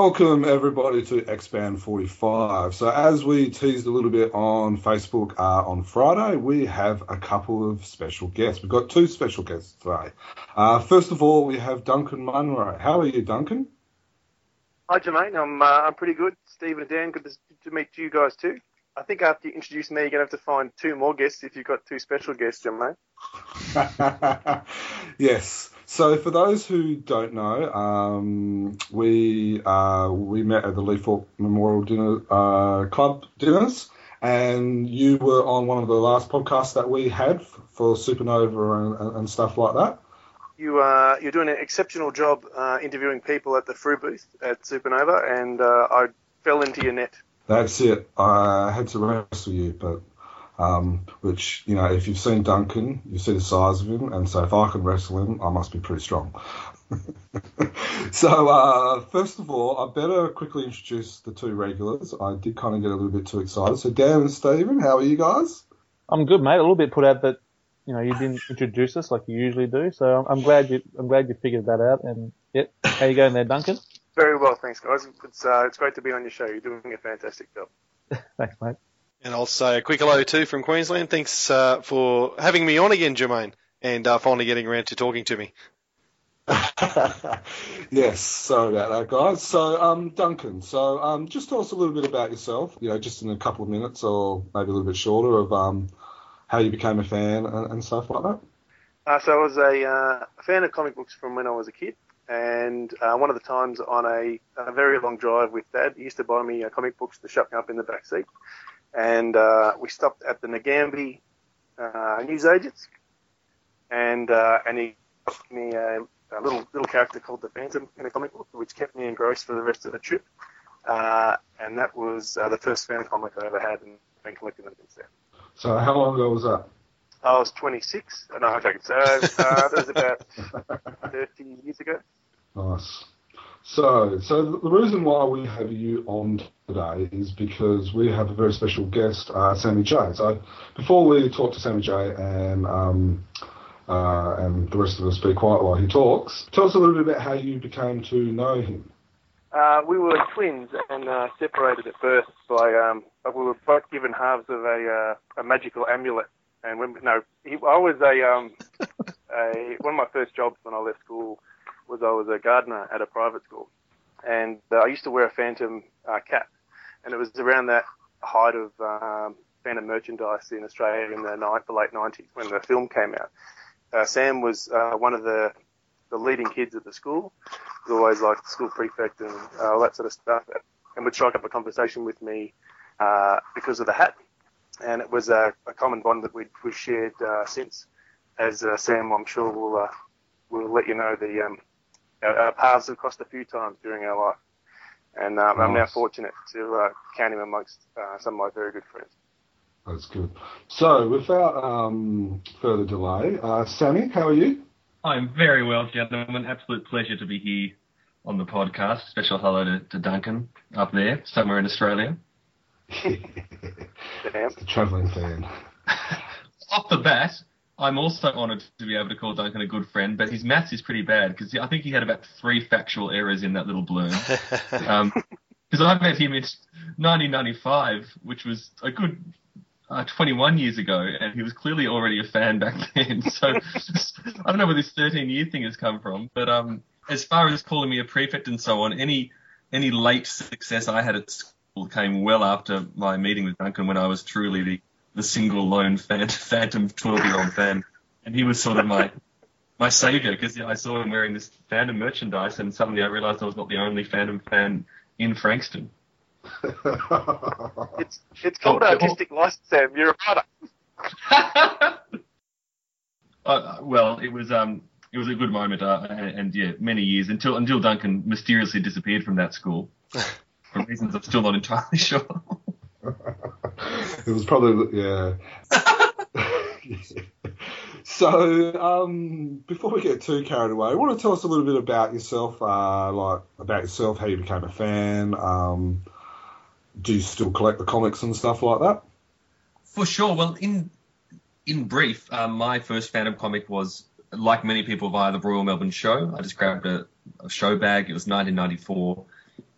Welcome everybody to Expand 45. So as we teased a little bit on Facebook uh, on Friday, we have a couple of special guests. We've got two special guests today. Uh, first of all, we have Duncan Munro. How are you, Duncan? Hi, Jermaine. I'm uh, I'm pretty good. Stephen and Dan, good to, to meet you guys too. I think after you introduce me, you're gonna have to find two more guests if you've got two special guests, Jermaine. yes. So for those who don't know, um, we uh, we met at the Leithorpe Memorial Dinner uh, Club dinners, and you were on one of the last podcasts that we had for Supernova and, and stuff like that. You uh, you're doing an exceptional job uh, interviewing people at the Frew booth at Supernova, and uh, I fell into your net. That's it. I had to wrestle you, but um, which, you know, if you've seen Duncan, you see the size of him, and so if I can wrestle him, I must be pretty strong. so, uh, first of all, I better quickly introduce the two regulars. I did kind of get a little bit too excited. So, Dan and Stephen, how are you guys? I'm good, mate. A little bit put out that you know you didn't introduce us like you usually do. So I'm glad you I'm glad you figured that out. And yeah, how you going there, Duncan? Very well, thanks, guys. It's uh, it's great to be on your show. You're doing a fantastic job. thanks, mate. And I'll say a quick hello too from Queensland. Thanks uh, for having me on again, Jermaine, and uh, finally getting around to talking to me. yes, sorry about that, guys. So, um, Duncan, so um, just tell us a little bit about yourself, you know, just in a couple of minutes or maybe a little bit shorter of um, how you became a fan and, and stuff like that. Uh, so I was a, uh, fan of comic books from when I was a kid, and uh, one of the times on a, a, very long drive with Dad, he used to buy me uh, comic books to shut me up in the back seat and uh, we stopped at the Nagambie uh, newsagents, and uh, and he gave me a, a, little little character called the Phantom in a comic book, which kept me engrossed for the rest of the trip. Uh, and that was uh, the first fan comic I ever had, and I've been collecting them since then. So how long ago was that? I was 26. No, I'm joking. So uh, that was about 30 years ago. Nice. So, so the reason why we have you on today is because we have a very special guest, uh, Sammy J. So, before we talk to Sammy J and um, uh, and the rest of us be quiet while he talks, tell us a little bit about how you became to know him. Uh, we were twins and uh, separated at birth by um, we were both given halves of a uh, a magical amulet. And when no, he, I was a um, a one of my first jobs when I left school was I was a gardener at a private school, and uh, I used to wear a Phantom uh, cap, and it was around that height of um, Phantom merchandise in Australia in the, the late 90s when the film came out. Uh, Sam was uh, one of the the leading kids at the school. He was always like school prefect and uh, all that sort of stuff, and would strike up a conversation with me uh, because of the hat. And it was a, a common bond that we'd, we've shared uh, since. As Sam, I'm sure, will will let you know the um, our, paths have crossed a few times during our life. And um, nice. I'm now fortunate to uh, count him amongst uh, some of my very good friends. That's good. So, without um, further delay, uh, Sammy, how are you? I'm very well, gentlemen. Absolute pleasure to be here on the podcast. Special hello to, to Duncan up there, somewhere in Australia. the travelling fan. Off the bat, I'm also honoured to be able to call Duncan a good friend, but his maths is pretty bad because I think he had about three factual errors in that little balloon. Because um, I met him in 1995, which was a good uh, 21 years ago, and he was clearly already a fan back then. So I don't know where this 13 year thing has come from, but um, as far as calling me a prefect and so on, any any late success I had at school came well after my meeting with Duncan when I was truly the the single lone fan, Phantom 12 year old fan. And he was sort of my my savior because I saw him wearing this Phantom merchandise, and suddenly I realized I was not the only Phantom fan in Frankston. it's it's called oh, artistic oh. license, Sam. You're a product. uh, well, it was um it was a good moment, uh, and, and, yeah, many years until until Duncan mysteriously disappeared from that school for reasons I'm still not entirely sure it was probably yeah. so um, before we get too carried away, I want to tell us a little bit about yourself, uh, like about yourself, how you became a fan. Um, do you still collect the comics and stuff like that? For sure. Well, in in brief, um, my first Phantom comic was like many people via the Royal Melbourne Show. I just grabbed a, a show bag. It was 1994.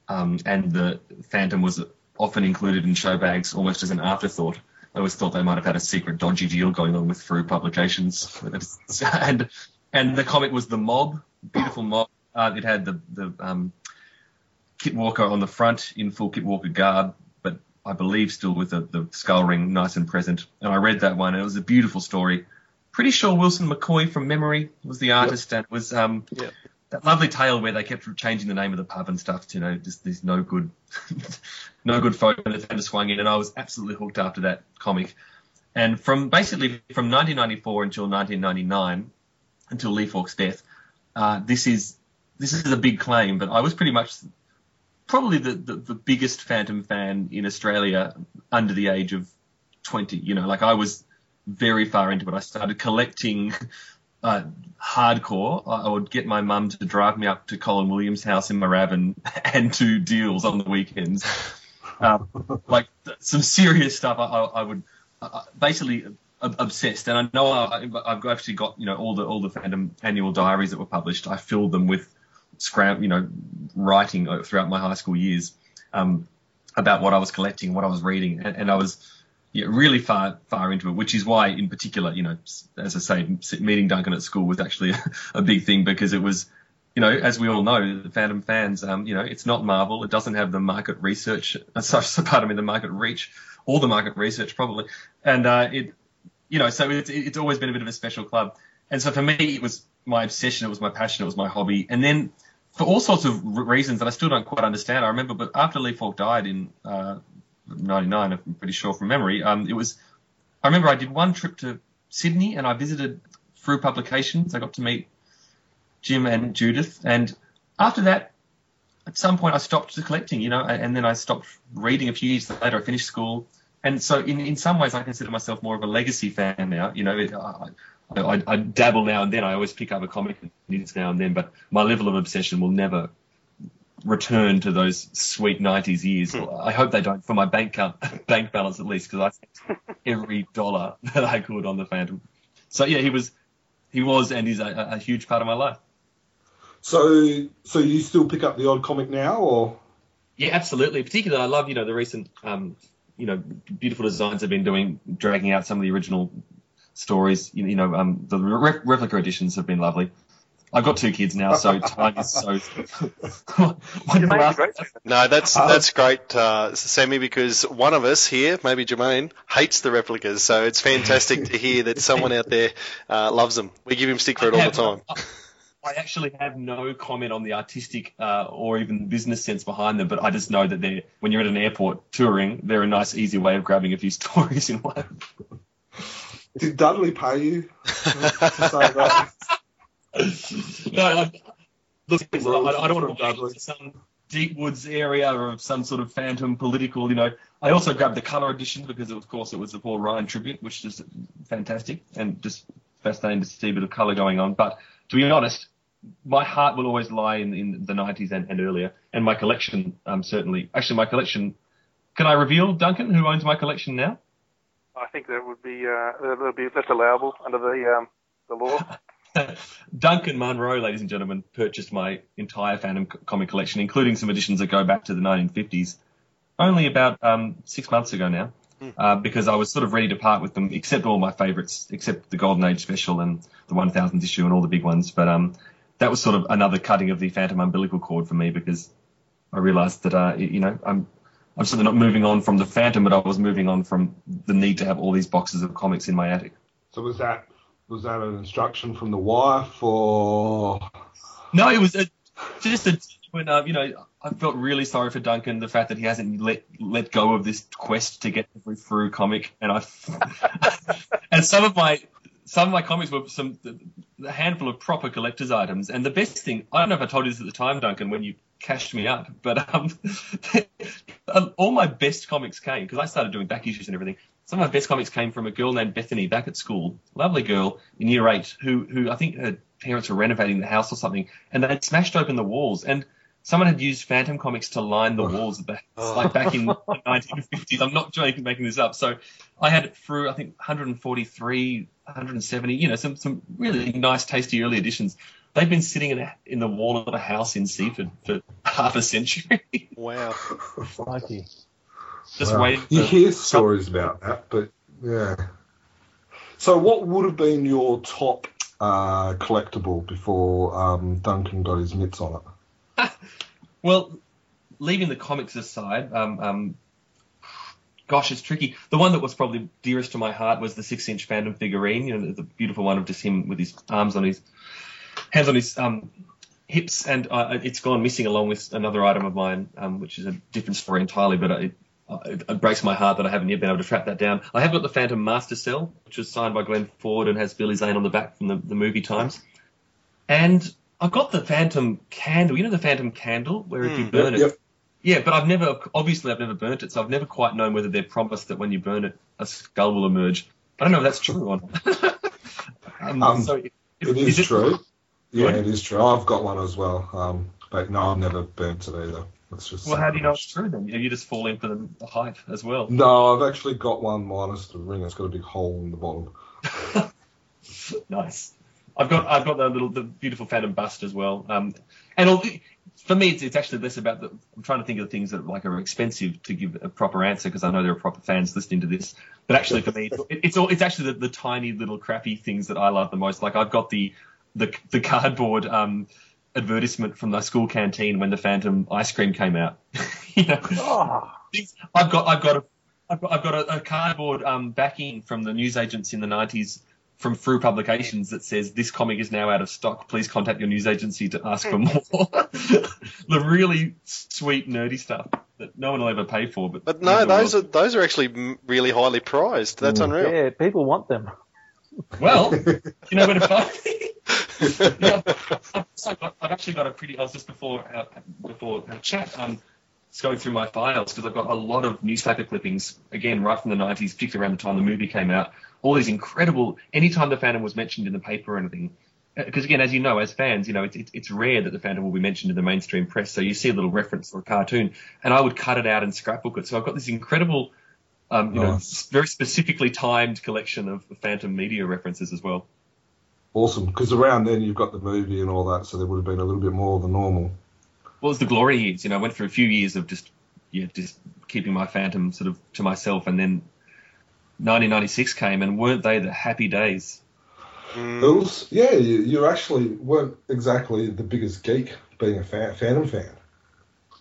um, and the Phantom was often included in show bags almost as an afterthought. I always thought they might have had a secret dodgy deal going on with Frew Publications, and and the comic was the Mob, beautiful Mob. Uh, it had the the um, Kit Walker on the front in full Kit Walker garb, but I believe still with the, the skull ring nice and present. And I read that one. And it was a beautiful story. Pretty sure Wilson McCoy from memory was the artist, yep. and it was um, Yep. That lovely tale where they kept changing the name of the pub and stuff. To, you know, just these no good, no good folk had swung in, and I was absolutely hooked after that comic. And from basically from 1994 until 1999, until Lee Falk's death, uh, this is this is a big claim, but I was pretty much probably the, the, the biggest Phantom fan in Australia under the age of 20. You know, like I was very far into it. I started collecting uh, hardcore. I would get my mum to drive me up to Colin Williams' house in Moorabbin and do deals on the weekends. Um, like some serious stuff. I, I, would uh, basically ob- obsessed, and I know I, I've actually got you know all the all the Phantom annual diaries that were published. I filled them with scram, you know, writing throughout my high school years um, about what I was collecting, what I was reading, and, and I was yeah, really far far into it, which is why, in particular, you know, as I say, meeting Duncan at school was actually a, a big thing because it was, you know, as we all know, the Phantom fans, um, you know, it's not Marvel, it doesn't have the market research, uh, sorry, so pardon me, the market reach, or the market research probably, and uh, it, you know, so it's it's always been a bit of a special club, and so for me, it was my obsession, it was my passion, it was my hobby, and then for all sorts of reasons that I still don't quite understand. I remember, but after Lee Falk died in uh, 99, I'm pretty sure from memory, um, it was, I remember I did one trip to Sydney and I visited Frew Publications. I got to meet Jim and Judith. And after that, at some point I stopped collecting, you know, and and then I stopped reading a few years later. I finished school. And so in, in some ways I consider myself more of a legacy fan now. You know, it, I, I, I dabble now and then. I always pick up a comic now and then, but my level of obsession will never return to those sweet 90s years. I hope they don't for my bank account, bank balance at least, because I spent every dollar that I could on the Phantom. So yeah, he was, he was, and he's a, a huge part of my life. So, so you still pick up the odd comic now, or Yeah, absolutely. Particularly, I love you know the recent, um, you know, beautiful designs they've been doing, dragging out some of the original stories. You, you know, um, the re- replica editions have been lovely. I've got two kids now, so time is so. When You the made last- a great No, that's Uh, that's great, uh, Sammy, because one of us here, maybe Jermaine, hates the replicas. So it's fantastic to hear that someone out there uh, loves them. We give him stick for it all the time. I actually have no comment on the artistic uh, or even business sense behind them, but I just know that they're when you're at an airport touring, they're a nice, easy way of grabbing a few stories in one. did Dudley pay you to say that? No, I, look, I, I don't want to go into some deep woods area or some sort of phantom political, you know. I also grabbed the color edition because, of course, it was the Paul Ryan tribute, which is fantastic and just fascinating to see a bit of color going on. But to be honest, my heart will always lie in, in the 90s and, and earlier, and my collection um, certainly. Actually, my collection. Can I reveal, Duncan, who owns my collection now? I think that would be uh, that would be that's allowable under the um, the law. Duncan Munro, ladies and gentlemen, purchased my entire Phantom comic collection, including some editions that go back to the 1950s, only about um, six months ago now, uh, because I was sort of ready to part with them, except all my favourites, except the Golden Age special and the 1000th issue and all the big ones. But um, that was sort of another cutting of the Phantom umbilical cord for me because I realised that uh, you know I'm I'm certainly not moving on from the Phantom, but I was moving on from the need to have all these boxes of comics in my attic. So was that was that an instruction from the wife, or? No, it was a, just a when uh, you know I felt really sorry for Duncan the fact that he hasn't let let go of this quest to get every Frew comic, and I and some of my some of my comics were some a handful of proper collector's items, and the best thing I don't know if I told you this at the time, Duncan, when you cashed me up, but um, um, all my best comics came because I started doing back issues and everything. Some of my best comics came from a girl named Bethany back at school, lovely girl in year eight, who who I think her parents were renovating the house or something, and they had smashed open the walls, and someone had used Phantom comics to line the walls of the house, like back in the 1950s. I'm not joking, making this up. So I had it through, I think 143, 170, you know, some some really nice, tasty early editions. they've been sitting in, a, in the wall of a house in Seaford for half a century, Wow. Lucky. Just Wow. waiting. You hear stories about that, but yeah. So, what would have been your top uh, collectible before um, Duncan got his mitts on it? Well, leaving the comics aside, um, um, gosh, it's tricky. The one that was probably dearest to my heart was the six-inch Phantom figurine. You know, the beautiful one of just him with his arms on his hands on his um, hips, and uh, it's gone missing along with another item of mine, um, which is a different story entirely. But it, it, it breaks my heart that I haven't yet been able to track that down. I have got the Phantom Master Cell, which was signed by Glenn Ford and has Billy Zane on the back from the, the movie times, and I've got the Phantom candle. You know the Phantom candle, where if you Mm. burn Yep, it, yeah, but I've never, obviously, I've never burnt it, so I've never quite known whether they're promised that when you burn it, a skull will emerge. I don't know if that's true or not. um, Um, so, It is it- true. Yeah, What? it is true. I've got one as well. Um, but no, I've never burnt it either. It's just Well, how do you know it's true then? You just fall in for the, the hype as well. No, I've actually got one minus the ring. It's got a big hole in the bottom. nice. I've got I've got the little the beautiful Phantom bust as well. Um, and all, for me, it's, it's actually less about the. I'm trying to think of the things that like are expensive to give a proper answer because I know there are proper fans listening to this. But actually, for me, it's it's, all, it's actually the, the tiny little crappy things that I love the most. Like I've got the the the cardboard um, advertisement from the school canteen when the Phantom ice cream came out. you know, Oh, I've got I've got a I've got, I've got a, a cardboard um, backing from the newsagents in the 90s from Frew Publications that says this comic is now out of stock. Please contact your newsagency to ask for more. the really sweet nerdy stuff that no one will ever pay for. But, But no, those are those are actually really highly prized. That's Mm. unreal. yeah, people want them. well, you know where to find me. Yeah, I've, got, I've actually got a pretty. I was just before our, before our chat. Um, just going through my files because I've got a lot of newspaper clippings again right from the 90s, particularly around the time the movie came out. All these incredible. Anytime the Phantom was mentioned in the paper or anything, because again, as you know, as fans, you know it's, it's it's rare that the Phantom will be mentioned in the mainstream press. So you see a little reference or a cartoon, and I would cut it out and scrapbook it. So I've got this incredible. Um, you know, Nice. s- very specifically timed collection of Phantom media references as well. Awesome, because around then you've got the movie and all that, so there would have been a little bit more than normal. Well, it's the glory years. You know, I went through a few years of just, yeah, just keeping my Phantom sort of to myself, and then 1996 came, and weren't they the happy days? Mm. It was, yeah, you, you actually weren't exactly the biggest geek being a fan, Phantom fan.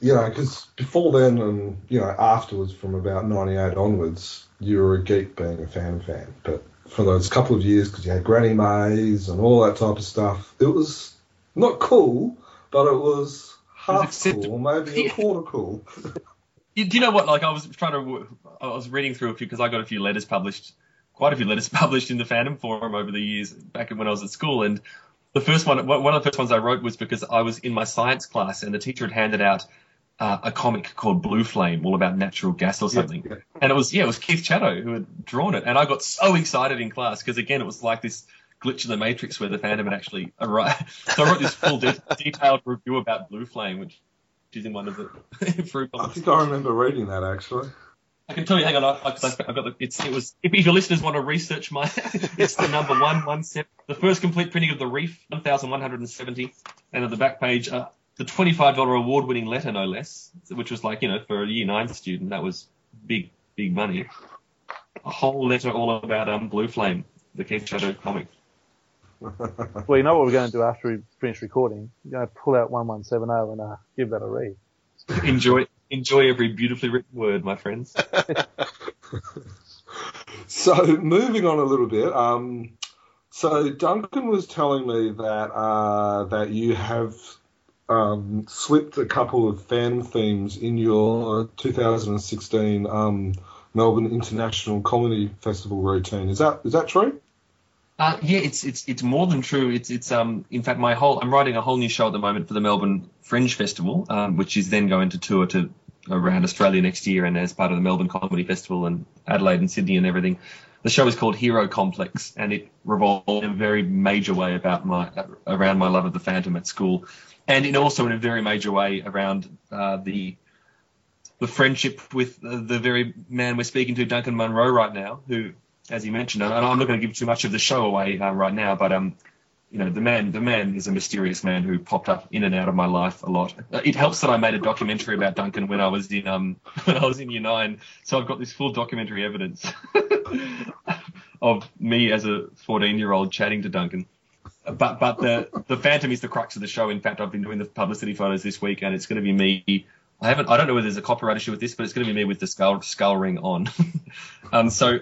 You know, because before then and, you know, afterwards from about 98 onwards, you were a geek being a Phantom fan. But for those couple of years, because you had Granny Mays and all that type of stuff, it was not cool, but it was half acceptable. cool, maybe a quarter cool. You, do you know what? Like, I was trying to, I was reading through a few because I got a few letters published, quite a few letters published in the Phantom forum over the years back when I was at school, and the first one one of the first ones I wrote was because I was in my science class, and the teacher had handed out. Uh, a comic called Blue Flame, all about natural gas or something. Yeah. And it was, yeah, it was Keith Chatto who had drawn it. And I got so excited in class because, again, it was like this glitch in the Matrix where the Phantom had actually arrived. So I wrote this full de- detailed review about Blue Flame, which is in one of the fruit I think I remember reading that actually. I can tell you, hang on, I, I've got the, it's, it was, if, your listeners want to research my, it's the number one, one seven, the first complete printing of the Reef, 1,170, and at the back page, uh, the $25 award winning letter, no less, which was like, you know, for a year nine student, that was big, big money. A whole letter all about, um, Blue Flame, the Keith Chatto comic. Well, you know what we're going to do after we finish recording? We're going to pull out 1170 and uh, give that a read. Enjoy, enjoy every beautifully written word, my friends. So moving on a little bit, um, so Duncan was telling me that uh, that you have um, slipped a couple of fan themes in your 2016 um, Melbourne International Comedy Festival routine. Is that is that true? Uh, yeah, it's it's it's more than true. It's it's um in fact my whole I'm writing a whole new show at the moment for the Melbourne Fringe Festival, um, which is then going to tour to around Australia next year and as part of the Melbourne Comedy Festival and Adelaide and Sydney and everything. The show is called Hero Complex and it revolves in a very major way about my around my love of the Phantom at school, and in also in a very major way around uh, the the friendship with uh, the very man we're speaking to, Duncan Munro, right now, who as you mentioned, and I'm not going to give too much of the show away uh, right now, but um, you know, the man, the man is a mysterious man who popped up in and out of my life a lot. Uh, It helps that I made a documentary about Duncan when I was in um when I was in year nine, so I've got this full documentary evidence of me as a 14 year old chatting to Duncan. But but the the Phantom is the crux of the show. In fact, I've been doing the publicity photos this week, and it's going to be me. I haven't. I don't know whether there's a copyright issue with this, but it's going to be me with the skull skull ring on. um, so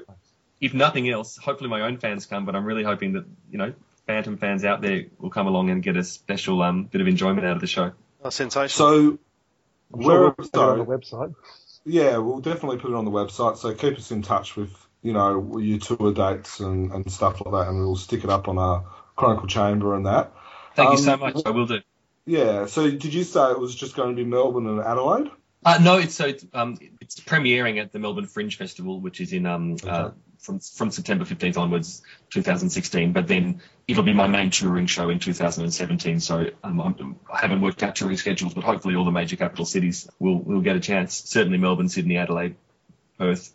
if nothing else, hopefully my own fans come, but I'm really hoping that, you know, Phantom fans out there will come along and get a special um, bit of enjoyment out of the show. Oh, sensational. So, I'm sure we'll where, put it on the website. yeah, we'll definitely put it on the website. So keep us in touch with you know your tour dates and, and stuff like that, and we'll stick it up on our Chronicle Chamber and that. Thank you Um, so much. I will do. Yeah. So did you say it was just going to be Melbourne and Adelaide? Uh, no, it's so it's, um, it's premiering at the Melbourne Fringe Festival, which is in um, uh, Okay. From from September 15th onwards, 2016. But then it'll be my main touring show in 2017. So um, I'm, I haven't worked out touring schedules, but hopefully all the major capital cities will will get a chance. Certainly Melbourne, Sydney, Adelaide, Perth,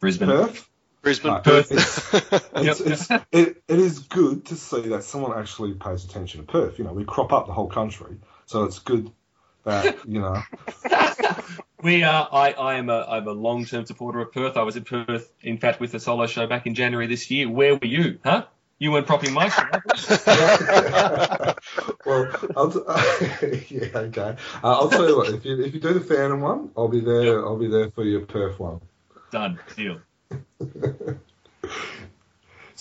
Brisbane. Perth. Brisbane. Right. Perth. It's, Yep. it's, it, it is good to see that someone actually pays attention to Perth. You know, we crop up the whole country, so it's good that you know. We are. I, I am a I'm a long term supporter of Perth. I was in Perth, in fact, with a solo show back in January this year. Where were you? Huh? You weren't propping my show. well, I'll t- yeah, okay. Uh, I'll tell you what. If you if you do the Phantom one, I'll be there. I'll be there for your Perth one. Done. Deal.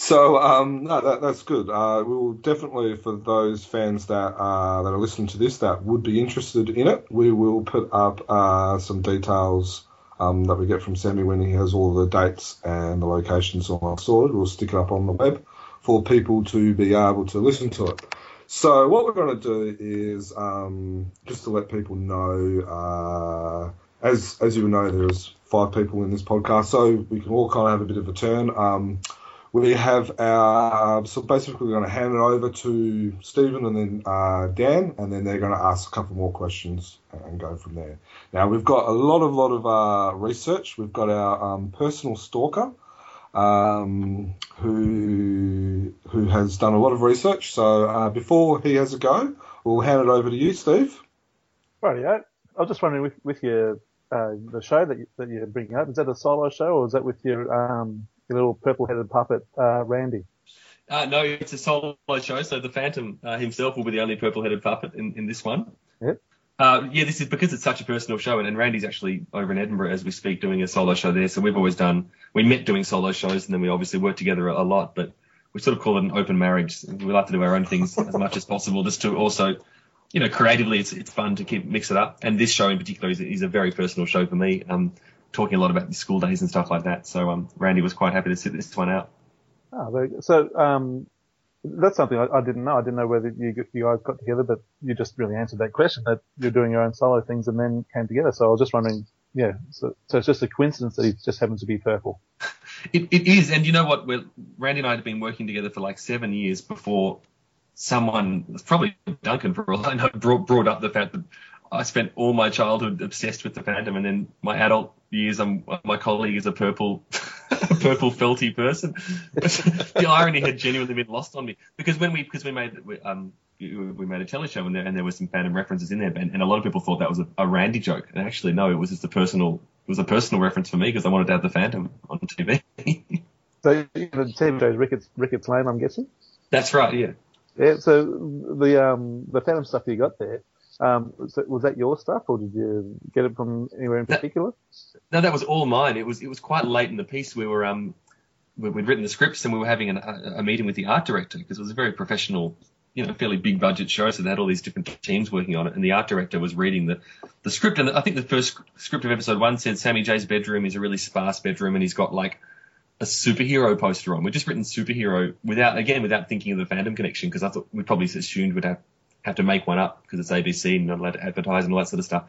So um, no, that, that's good. Uh, we will definitely, for those fans that uh, that are listening to this that would be interested in it, we will put up uh, some details um, that we get from Sammy when he has all the dates and the locations all sorted. We'll stick it up on the web for people to be able to listen to it. So what we're going to do is um, just to let people know, uh, as as you know, there's five people in this podcast, so we can all kind of have a bit of a turn. Um, we have our so basically we're going to hand it over to Stephen and then uh, Dan, and then they're going to ask a couple more questions and go from there. Now we've got a lot of lot of uh, research. We've got our um, personal stalker um, who who has done a lot of research. So uh, before he has a go, we'll hand it over to you, Steve. Rightio. I was just wondering with, with your, uh, the show that, you, that you're bringing up, is that a solo show or is that with your, um, your little purple headed puppet, uh, Randy? Uh, no, it's a solo show, so the Phantom uh, himself will be the only purple-headed puppet in, in this one. Yep. Uh, yeah, this is because it's such a personal show, and, and Randy's actually over in Edinburgh as we speak doing a solo show there. So we've always done, we met doing solo shows, and then we obviously work together a, a lot, but we sort of call it an open marriage. We like to do our own things as much as possible, just to also, you know, creatively, it's it's fun to keep mix it up. And this show in particular is, is a very personal show for me. Um, talking a lot about the school days and stuff like that. So um, Randy was quite happy to sit this one out. Oh, very good. So, um, that's something I, I didn't know. I didn't know whether you, you guys got together, but you just really answered that question that you're doing your own solo things and then came together. So I was just wondering, yeah, so, so it's just a coincidence that he just happens to be purple. It, it is, and you know what? We're, Randy and I had been working together for like seven years before someone, probably Duncan for all I know, brought, brought up the fact that I spent all my childhood obsessed with the Phantom, and then my adult years, I'm, my colleague is a purple, purple felty person. the irony had genuinely been lost on me because when we because we made we, um we made a telly show and there and there were some Phantom references in there, and, and a lot of people thought that was a, a Randy joke, and actually no, it was just a personal it was a personal reference for me because I wanted to have the Phantom on TV. So the TV show is Ricketts, Ricketts Lane, I'm guessing. That's right, yeah. Yeah. So the, um, the Phantom stuff you got there, um, so was that your stuff or did you get it from anywhere in That- particular? No, that was all mine. It was it was quite late in the piece. We were um we- we'd written the scripts and we were having an, a, a meeting with the art director because it was a very professional, you know, fairly big budget show. So they had all these different teams working on it, and the art director was reading the the script. And I think the first script of episode one said Sammy J's bedroom is a really sparse bedroom, and he's got like a superhero poster on. We'd just written superhero without again without thinking of the Phantom connection because I thought we probably assumed we'd have have to make one up because it's ABC and not allowed to advertise and all that sort of stuff.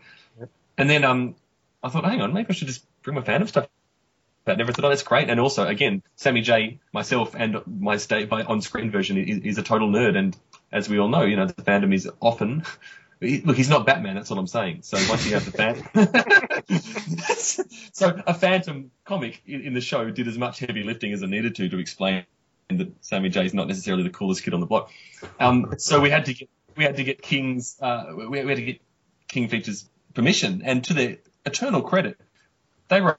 And then um, I thought, hang on, maybe I should just bring my Phantom stuff. But never thought, oh, that's great. And also, again, Sammy J, myself, and my state my on-screen version is, is a total nerd. And as we all know, you know, the Phantom is often. Look, he's not Batman. That's what I'm saying. So once you have the Phantom, so a Phantom comic in, in the show did as much heavy lifting as it needed to to explain that Sammy J is not necessarily the coolest kid on the block. Um, so we had to get we had to get King's uh, we, we had to get King Features permission, and to their eternal credit, they wrote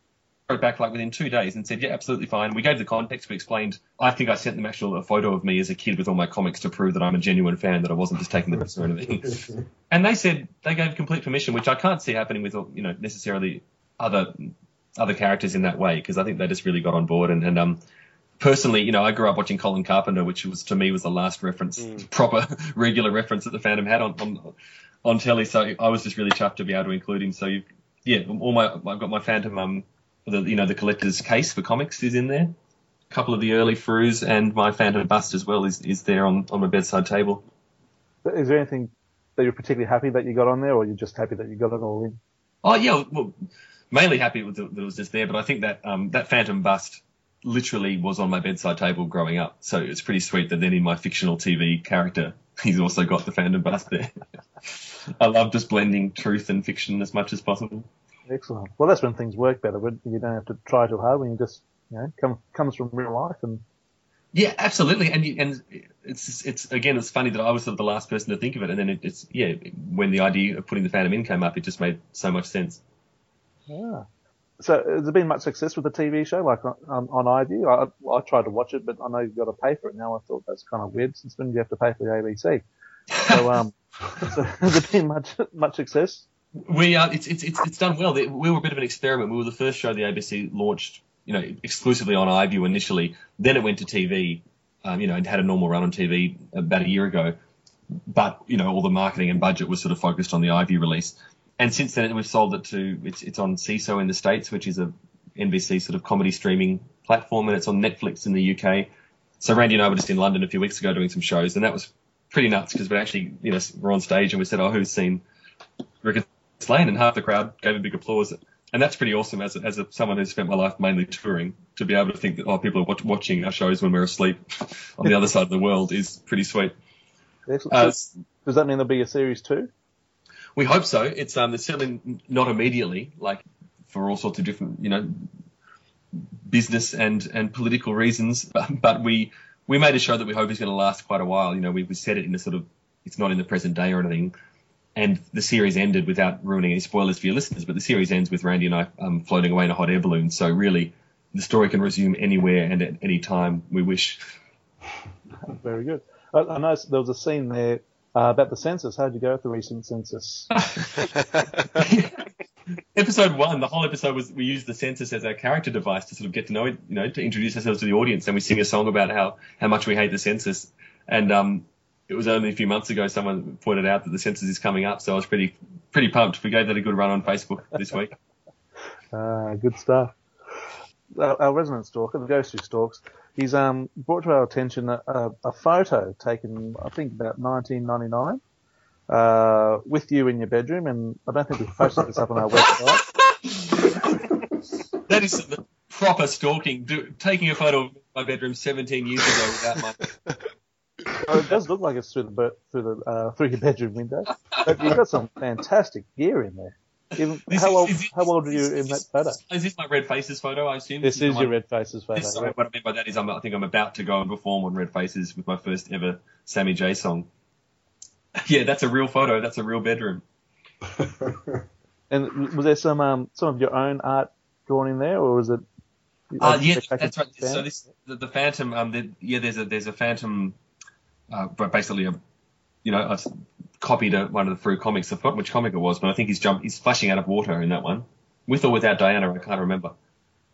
back like within two days and said, yeah, absolutely fine. We gave the context. We explained. I think I sent them actually a photo of me as a kid with all my comics to prove that I'm a genuine fan, that I wasn't just taking the piss or anything. and they said they gave complete permission, which I can't see happening with you know necessarily other other characters in that way because I think they just really got on board and, and um personally, you know, I grew up watching Colin Carpenter, which was to me was the last reference, Mm. proper regular reference that the Phantom had on, on on telly. So I was just really chuffed to be able to include him. So you, yeah, all my I've got my Phantom um the you know the collector's case for comics is in there. A couple of the early Frews and my Phantom bust as well is, is there on, on my bedside table. Is there anything that you're particularly happy that you got on there, or you're just happy that you got it all in? Oh yeah, well, mainly happy that it was just there, but I think that um, that Phantom bust literally was on my bedside table growing up, so it's pretty sweet that then in my fictional TV character, he's also got the Phantom bust there. I love just blending truth and fiction as much as possible. Excellent. Well, that's when things work better. When you don't have to try too hard. When you just, you know, come comes from real life and Yeah, absolutely, and you, and it's it's again it's funny that I was sort of the last person to think of it, and then it, it's yeah when the idea of putting the Phantom in came up, it just made so much sense. yeah. So has there been much success with the TV show, like on, on iView? I, I tried to watch it, but I know you've got to pay for it now. I thought that's kind of weird since when do you have to pay for the ABC? So, um, so has there been much much success? We uh, it's, it's it's it's done well. We were a bit of an experiment. We were the first show the ABC launched, you know, exclusively on iView initially. Then it went to TV, um, you know, and had a normal run on TV about a year ago. But you know, all the marketing and budget was sort of focused on the iView release. And since then, we've sold it to it's it's on Seeso in the states, which is a NBC sort of comedy streaming platform, and it's on Netflix in the UK. So Randy and I were just in London a few weeks ago doing some shows, and that was pretty nuts because we actually, you know, we're on stage and we said, "Oh, who's seen Rick Lane?" And half the crowd gave a big applause. And that's pretty awesome as a, as a, someone who's spent my life mainly touring to be able to think that oh people are watch, watching our shows when we're asleep on the other side of the world is pretty sweet. Uh, So does that mean there'll be a series two? We hope so. It's um, it's certainly not immediately, like for all sorts of different, you know, business and and political reasons. But we we made a show that we hope is going to last quite a while. You know, we we set it in a sort of it's not in the present day or anything. And the series ended without ruining any spoilers for your listeners. But the series ends with Randy and I um, floating away in a hot air balloon. So really, the story can resume anywhere and at any time we wish. Very good. I, I know there was a scene there uh, about the census. How did you go with the recent census? episode one, the whole episode was we used the census as our character device to sort of get to know it, you know, to introduce ourselves to the audience, and we sing a song about how how much we hate the census. And um, it was only a few months ago someone pointed out that the census is coming up, so I was pretty pretty pumped. We gave that a good run on Facebook this week. Uh, good stuff. Our, our resident stalker, the ghost who stalks, he's um, brought to our attention a, a, a photo taken, I think, about 1999, uh, with you in your bedroom, and I don't think we've posted this up on our website. That is the proper stalking. Do, taking a photo of my bedroom 17 years ago without my Oh, it does look like it's through the through the uh, through your bedroom window, but you've got some fantastic gear in there. This how is- old is how old are you in that photo? Is this my Red Faces photo? I assume This the is one- your Red Faces photo. This, yeah. what I mean by that is I'm, I think I'm about to go and perform on Red Faces with my first ever Sammy J song. Yeah, that's a real photo. That's a real bedroom. And was there some um, some of your own art drawn in there, or was it? Uh, yeah, that's right. So this the, the Phantom. Um, the, yeah, there's a there's a Phantom, uh, but basically a, you know, I've copied a, one of the Frew comics. I forgot which comic it was, but I think he's jump he's splashing out of water in that one, with or without Diana. I can't remember.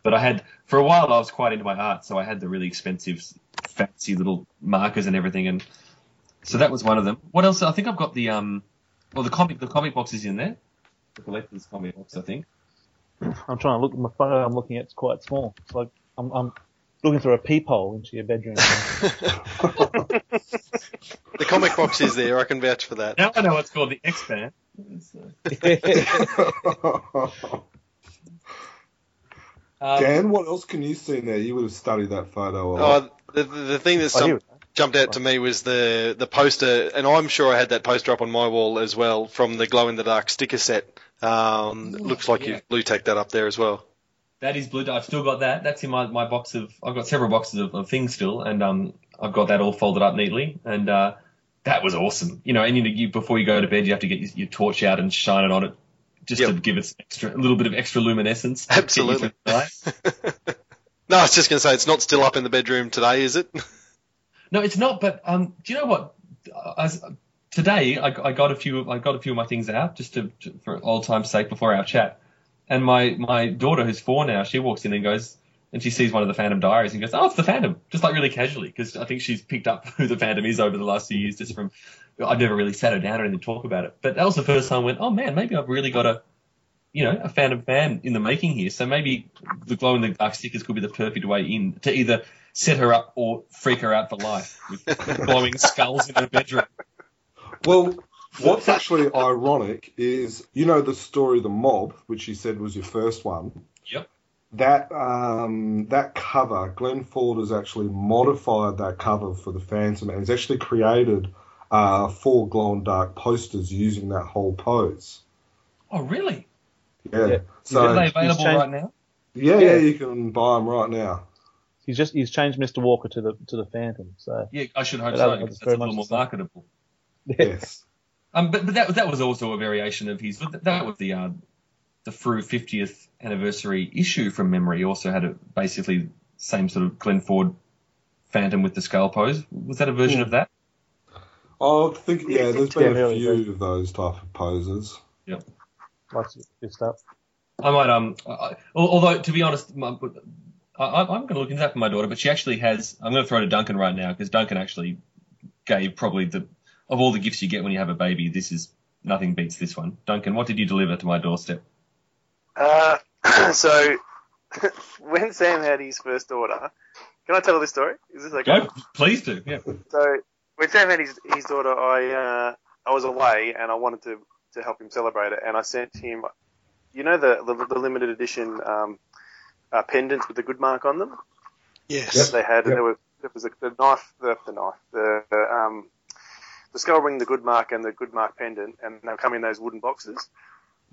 But I had for a while I was quite into my art, so I had the really expensive, fancy little markers and everything, and so that was one of them. What else? I think I've got the um, well the comic the comic box is in there, the collector's comic box, I think. I'm trying to look at my photo. I'm looking at it's quite small. It's like I'm, I'm looking through a peephole into your bedroom. the comic box is there. I can vouch for that. Now I know it's called the X Band. uh, Um, Dan, what else can you see in there? You would have studied that photo. a lot. Oh, the, the the thing that Oh, some, jumped out to me was the the poster, and I'm sure I had that poster up on my wall as well from the glow in the dark sticker set. Um, it looks like yeah. you blue tacked that up there as well. That is blue. I've still got that. That's in my, my box of. I've got several boxes of, of things still, and um, I've got that all folded up neatly, and uh, that was awesome. You know, and you, know, you before you go to bed, you have to get your, your torch out and shine it on it, just Yep. to give it some extra, a little bit of extra luminescence. to get you Absolutely. through the night. no, I was just going to say it's not still up in the bedroom today, is it? No, it's not. But um, do you know what? As, today, I, I got a few. I got a few of my things out just to, to for old time's sake before our chat. And my my daughter, who's four now, she walks in and goes, and she sees one of the Phantom Diaries and goes, "Oh, it's the Phantom," just like really casually, because I think she's picked up who the Phantom is over the last few years, just from. I've never really sat her down or anything to talk about it, but that was the first time I went, "Oh man, maybe I've really got a." You know, a Phantom fan in the making here. So maybe the glow in the dark stickers could be the perfect way in to either set her up or freak her out for life with glowing skulls in her bedroom. Well, what's actually ironic is, you know, the story The Mob, which you said was your first one. Yep. That um, that cover, Glenn Ford has actually modified that cover for the Phantom, and he's actually created uh, four glow in dark posters using that whole pose. Oh, really? Yeah. Yeah. So Are they available changed- right now? yeah, Yeah. yeah, you can buy them right now. He's just he's changed Mr. Walker to the to the Phantom. So Yeah, I should hope But so. that- that's That's a little more much the same. marketable. Yes. Um, but, but that that was also a variation of his. That was the uh, the Frew 50th anniversary issue from memory. Also had a basically same sort of Glenn Ford Phantom with the skull pose. Was that a version Hmm. of that? I think yeah, there's been a really, few of those type of poses. lots of good stuff. I might um. I, I- although to be honest, my, I, I'm going to look into that for my daughter. But she actually has. I'm going to throw to Duncan right now because Duncan actually gave probably the of all the gifts you get when you have a baby. This is nothing beats this one. Duncan, what did you deliver to my doorstep? Uh, so when Sam had his first daughter, can I tell this story? Is this okay? Go, please do. Yeah. So when Sam had his, his daughter, I uh, I was away and I wanted to, to help him celebrate it, and I sent him, you know, the the, the limited edition um, uh, pendants with the good mark on them Yes. that they had, and Yep. there were there was a, the knife, the, the knife, the the, um, the skull ring, the good mark, and the good mark pendant, and they'll come in those wooden boxes.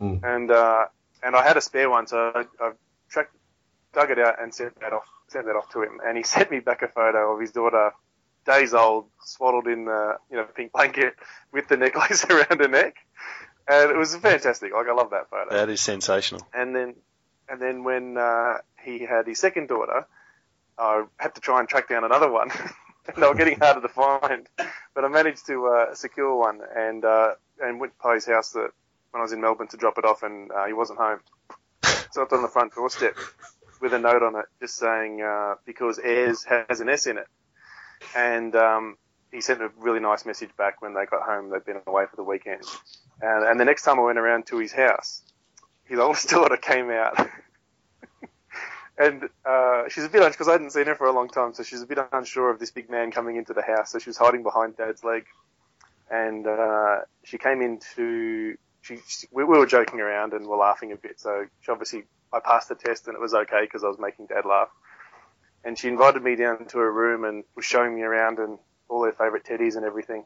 Mm. And uh, and I had a spare one, so I, I tracked, dug it out and sent that off, sent that off to him, and he sent me back a photo of his daughter, days old, swaddled in the you know pink blanket with the necklace around her neck, and it was fantastic. Like I love that photo That is sensational. and then and then when uh, he had his second daughter, I had to try and track down another one. and they were getting harder to find, but I managed to uh, secure one and uh, and went to Poe's house that when I was in Melbourne to drop it off, and uh, he wasn't home. So I was on the front doorstep with a note on it, just saying uh, because Ayers has an S in it, and um, he sent a really nice message back when they got home. They'd been away for the weekend, and, and the next time I went around to his house, his oldest daughter came out. and uh, she's a bit because I hadn't seen her for a long time, so she's a bit unsure of this big man coming into the house. So she was hiding behind Dad's leg, and uh, she came into. She, she we, we were joking around and were laughing a bit. So she obviously I passed the test and it was okay because I was making Dad laugh. And she invited me down to her room and was showing me around and all her favourite teddies and everything.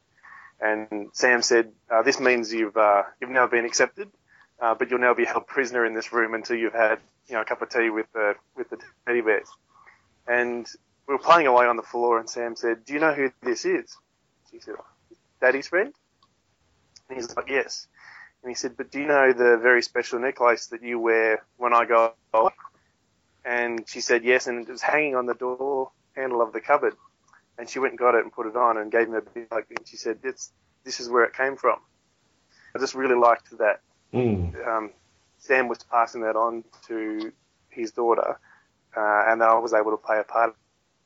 And Sam said, uh, "This means you've uh, you've now been accepted." uh, but you'll now be held prisoner in this room until you've had you know a cup of tea with the with the teddy bears. And we were playing away on the floor, and Sam said, "Do you know who this is?" She said, "Daddy's friend." And he's like, "Yes." And he said, "But do you know the very special necklace that you wear when I go?" out?" And she said, "Yes." And it was hanging on the door handle of the cupboard. And she went and got it and put it on and gave him a big hug. And she said, "This this is where it came from." I just really liked that Mm. um, Sam was passing that on to his daughter, uh, and I was able to play a part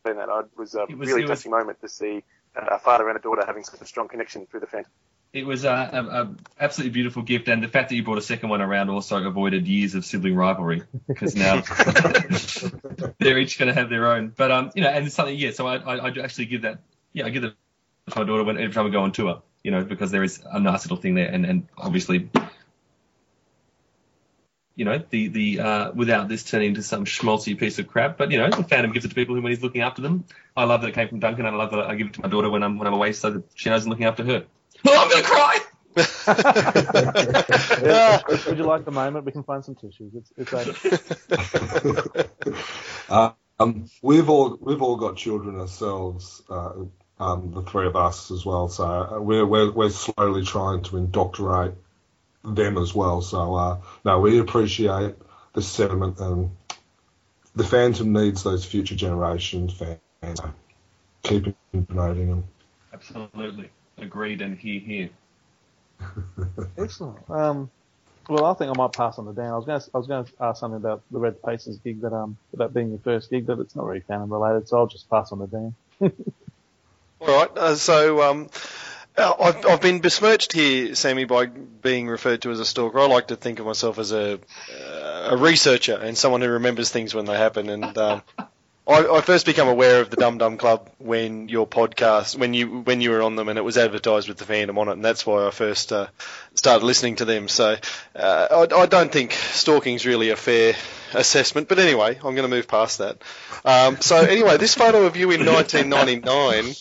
in that. It was a It was- really was- touching moment to see a father and a daughter having such a strong connection through the Phantom. It was a, a, a absolutely beautiful gift, and the fact that you brought a second one around also avoided years of sibling rivalry because now they're each going to have their own. But um, you know, and it's something, yeah. So I, I, I actually give that, yeah, I give that to my daughter when every time I go on tour, you know, because there is a nice little thing there, and and obviously, you know, the the uh, without this turning into some schmaltzy piece of crap, but you know, the Phantom gives it to people who when he's looking after them. I love that it came from Duncan, and I love that I give it to my daughter when I'm when I'm away, so that she knows I'm looking after her. Oh, I'm gonna cry. Yeah, would you like the moment? We can find some tissues. It's, it's okay. uh, um, we've all we've all got children ourselves, uh, um, the three of us as well. So uh, we're we're we're slowly trying to indoctrinate them as well. So uh, no, we appreciate the sentiment and the Phantom needs those future generation fans. So keep promoting them. Absolutely. Agreed and here, here. Excellent. Um, well, I think I might pass on to Dan. I was going to, I was going to ask something about the Red Pacers gig that um about being your first gig, but it's not really Phantom related, so I'll just pass on to Dan. All right. Uh, so um, uh, I've, I've been besmirched here, Sammy, by being referred to as a stalker. I like to think of myself as a uh, a researcher and someone who remembers things when they happen. And um, I, I first became aware of the Dum Dum Club when your podcast, when you when you were on them, and it was advertised with the Phantom on it, and that's why I first uh, started listening to them. So uh, I, I don't think stalking's really a fair assessment, but anyway, I'm going to move past that. Um, so anyway, this photo of you in 1999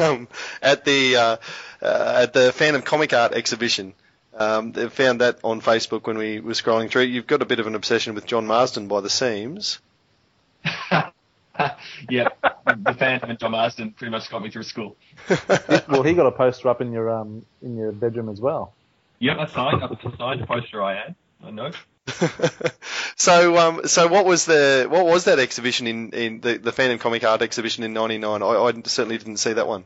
um, at the uh, uh, at the Phantom Comic Art exhibition. Um, they found that on Facebook when we were scrolling through. You've got a bit of an obsession with John Marsden by the seams. yeah, the Phantom and John Marsden pretty much got me through school. well, he got a poster up in your um in your bedroom as well. Yep, I signed. I signed a poster I had. I know. so, um, so what was the what was that exhibition in, in the, the Phantom Comic Art exhibition in '99? I, I certainly didn't see that one.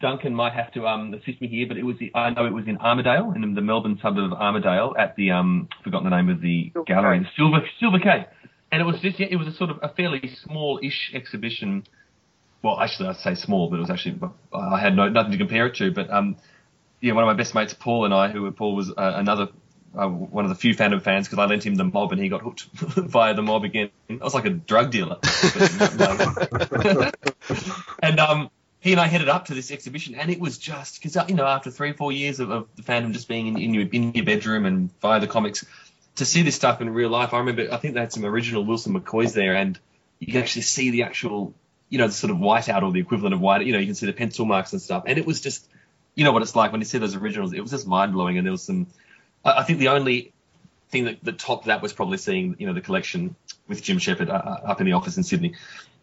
Duncan might have to um, assist me here, but it was I know it was in Armadale, in the Melbourne suburb of Armadale, at the um, forgotten the name of the Silver gallery, Cay. the Silver Silver Cay, and it was just it was a sort of a fairly small-ish exhibition. Well, actually, I'd say small, but it was actually I had no nothing to compare it to. But um, yeah, one of my best mates, Paul, and I, who Paul was uh, another uh, one of the few Phantom fans because I lent him the mob and he got hooked via the mob again. I was like a drug dealer. and um, he and I headed up to this exhibition, and it was just because you know after three or four years of, of the Phantom just being in, in your in your bedroom and via the comics, to see this stuff in real life. I remember I think they had some original Wilson McCoys there, and you can actually see the actual you know the sort of whiteout or the equivalent of white. You know you can see the pencil marks and stuff, and it was just you know what it's like when you see those originals. It was just mind blowing, and there was some. I, I think the only thing that, that topped that was probably seeing you know the collection with Jim Shepherd uh, uh, up in the office in Sydney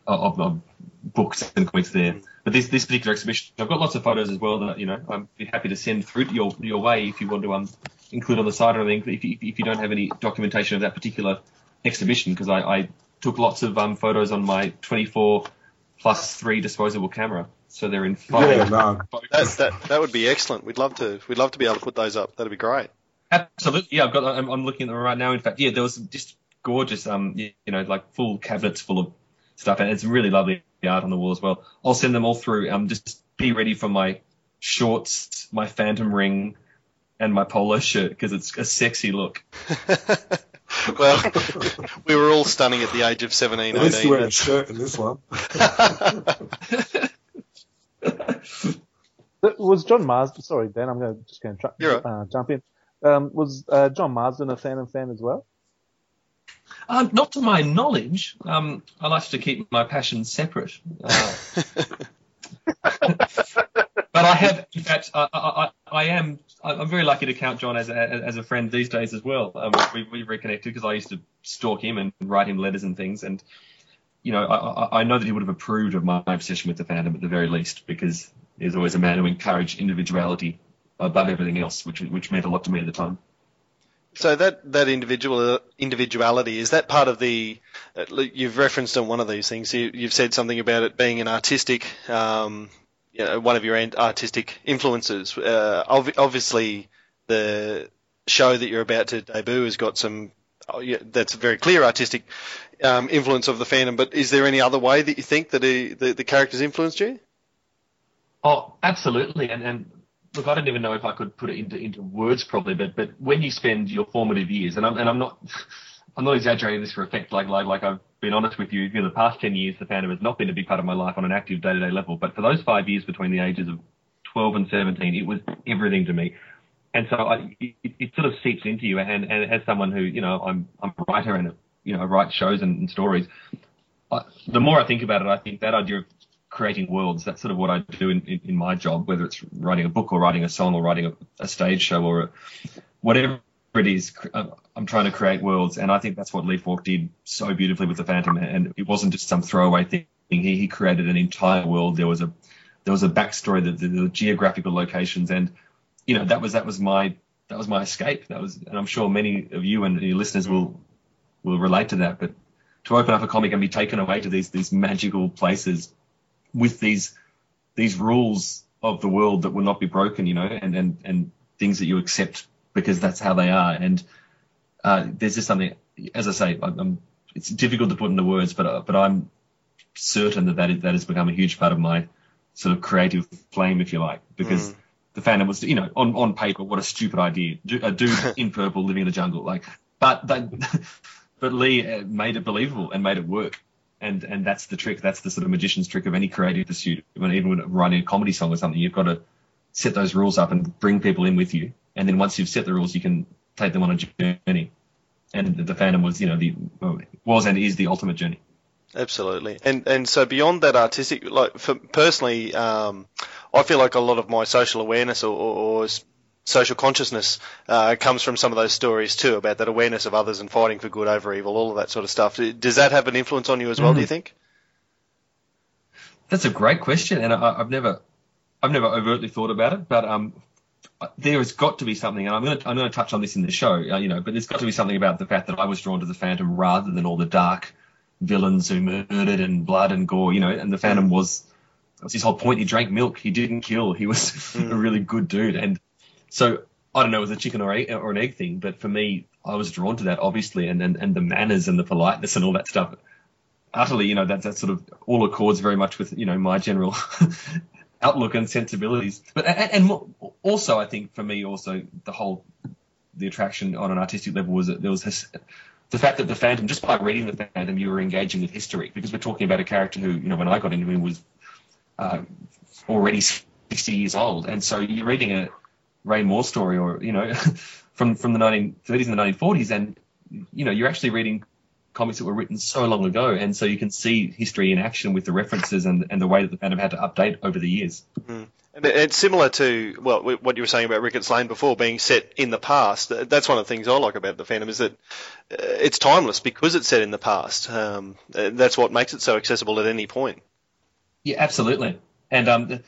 of, of books and comics there. But this this particular exhibition, I've got lots of photos as well that you know I'd be happy to send through to your your way if you want to um include on the site or anything. If you, if you don't have any documentation of that particular exhibition, because I, I took lots of um photos on my 24 plus three disposable camera, so they're in five. Yeah, no. That, that that would be excellent. We'd love to we'd love to be able to put those up. That'd be great. Absolutely, yeah. I've got. I'm, I'm looking at them right now. In fact, yeah, there was just gorgeous. Um, you know, like full cabinets full of stuff, and it's really lovely art on the wall as well. I'll send them all through. Um, just be ready for my shorts, my phantom ring, and my polo shirt because it's a sexy look. well, we were all stunning at the age of 17, At least 18. you wear a shirt in this one. Was John Marsden? Sorry, Dan. I'm going to just going to You're right. uh, jump in. Um, was uh, John Marsden a Phantom fan as well? Um, not to my knowledge. Um, I like to keep my passions separate. Uh, but I have, in fact, I, I, I, am. I'm very lucky to count John as a, as a friend these days as well. Um, we, we reconnected because I used to stalk him and write him letters and things, and you know, I, I, I know that he would have approved of my obsession with the Phantom at the very least because he's always a man who encouraged individuality above everything else, which which meant a lot to me at the time. So that that individual individuality is that part of the uh, you've referenced on one of these things. You, you've said something about it being an artistic, um, you know, one of your artistic influences. Uh, ob- obviously, the show that you're about to debut has got some. Oh, yeah, that's a very clear artistic um, influence of the Phantom. But is there any other way that you think that he, the the characters influenced you? Oh, absolutely. And, and look, I don't even know if I could put it into, into words probably, but, but when you spend your formative years, and I'm, and I'm not, I'm not exaggerating this for effect, like, like, like I've been honest with you, you know, the past 10 years, the Phantom has not been a big part of my life on an active day to day level, but for those five years between the ages of 12 and 17, it was everything to me. And so I, it, it sort of seeps into you. And, and as someone who, you know, I'm, I'm a writer and, you know, I write shows and, and stories, I, the more I think about it, I think that idea of creating worlds. That's sort of what I do in, in, in my job, whether it's writing a book or writing a song or writing a, a stage show or a, whatever it is. Uh, I'm trying to create worlds, and I think that's what Lee Falk did so beautifully with the Phantom. And it wasn't just some throwaway thing. He, he created an entire world. There was a there was a backstory, the, the, the geographical locations, and you know that was that was my that was my escape. That was, and I'm sure many of you and your listeners will will relate to that. But to open up a comic and be taken away to these these magical places with these these rules of the world that will not be broken, you know, and and and things that you accept because that's how they are. And uh, there's just something, as I say, I'm, I'm, it's difficult to put into words, but uh, but I'm certain that that, is, that has become a huge part of my sort of creative flame, if you like, because. Mm the Phantom was, you know, on, on paper, what a stupid idea. A dude in purple living in the jungle. Like, but they, but Lee uh, made it believable and made it work. And, and that's the trick. That's the sort of magician's trick of any creative pursuit. When, even when writing a comedy song or something, you've got to set those rules up and bring people in with you. And then once you've set the rules, you can take them on a journey. And the Phantom was, you know, the was and is the ultimate journey. Absolutely, and and so beyond that artistic, like for personally, um, I feel like a lot of my social awareness or, or, or social consciousness uh, comes from some of those stories too about that awareness of others and fighting for good over evil, all of that sort of stuff. Does that have an influence on you as well? Mm. Do you think? That's a great question, and I, have never, I've never overtly thought about it, but um, there has got to be something, and I'm going to I'm going to touch on this in the show, uh, you know, but there's got to be something about the fact that I was drawn to the Phantom rather than all the dark villains who murdered and blood and gore, you know, and the Phantom was was his whole point. He drank milk. He didn't kill. He was mm. a really good dude. And so I don't know, it was a chicken or, or an egg thing, but for me, I was drawn to that obviously, and, and and the manners and the politeness and all that stuff. Utterly, you know, that that sort of all accords very much with you know my general outlook and sensibilities. But and, and, also, I think for me, also the whole the attraction on an artistic level was that there was this, the fact that the Phantom, just by reading the Phantom, you were engaging with history because we're talking about a character who, you know, when I got into him was uh, already 60 years old. And so you're reading a Ray Moore story or, you know, from, from the 1930s and the 1940s, and, you know, you're actually reading comics that were written so long ago. And so you can see history in action with the references and, and the way that the Phantom had to update over the years. Mm. And it's similar to well what you were saying about Ricketts Lane before being set in the past. That's one of the things I like about the Phantom is that uh, it's timeless because it's set in the past. Um, that's what makes it so accessible at any point. Yeah, absolutely. And um,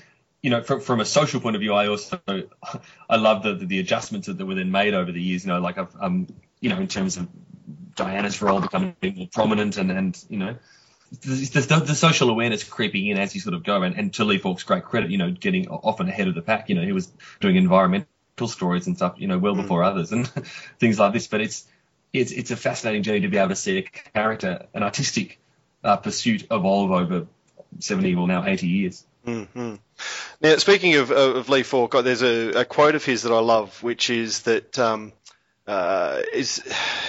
you know, from, from a social point of view, I also I love the, the, the adjustments that were then made over the years. You know, like I've, um, you know, in terms of Diana's role becoming more prominent, and and you know, the, the, the, social awareness creeping in as you sort of go. And, and to Lee Falk's great credit, you know, getting often ahead of the pack. You know, he was doing environmental stories and stuff, you know, well mm. before others and things like this. But it's it's it's a fascinating journey to be able to see a character, an artistic uh, pursuit evolve over 70 or now 80 years. Mm-hmm. Now, speaking of, of Lee Falk, there's a, a, quote of his that I love, which is that um, uh, is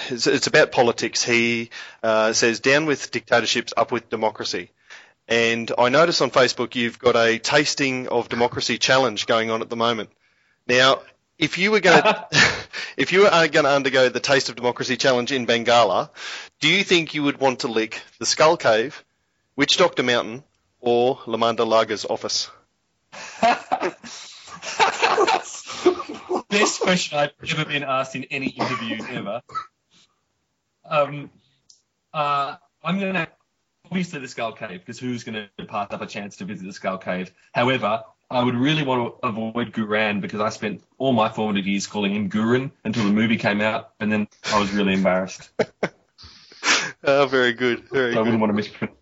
it's, it's, about politics. He uh, says, "Down with dictatorships, up with democracy." And I notice on Facebook you've got a tasting of democracy challenge going on at the moment. Now, if you were going to if you were going to undergo the taste of democracy challenge in Bangalla, do you think you would want to lick the Skull Cave, Witch Doctor Mountain, or Lamanda Luaga's office? Best question I've ever been asked in any interview ever. Um, uh, I'm going to obviously the Skull Cave because who's going to pass up a chance to visit the Skull Cave? However, I would really want to avoid Guran because I spent all my formative years calling him Guran until the movie came out, and then I was really embarrassed. oh, very good. Very so good. I wouldn't want to mispronounce.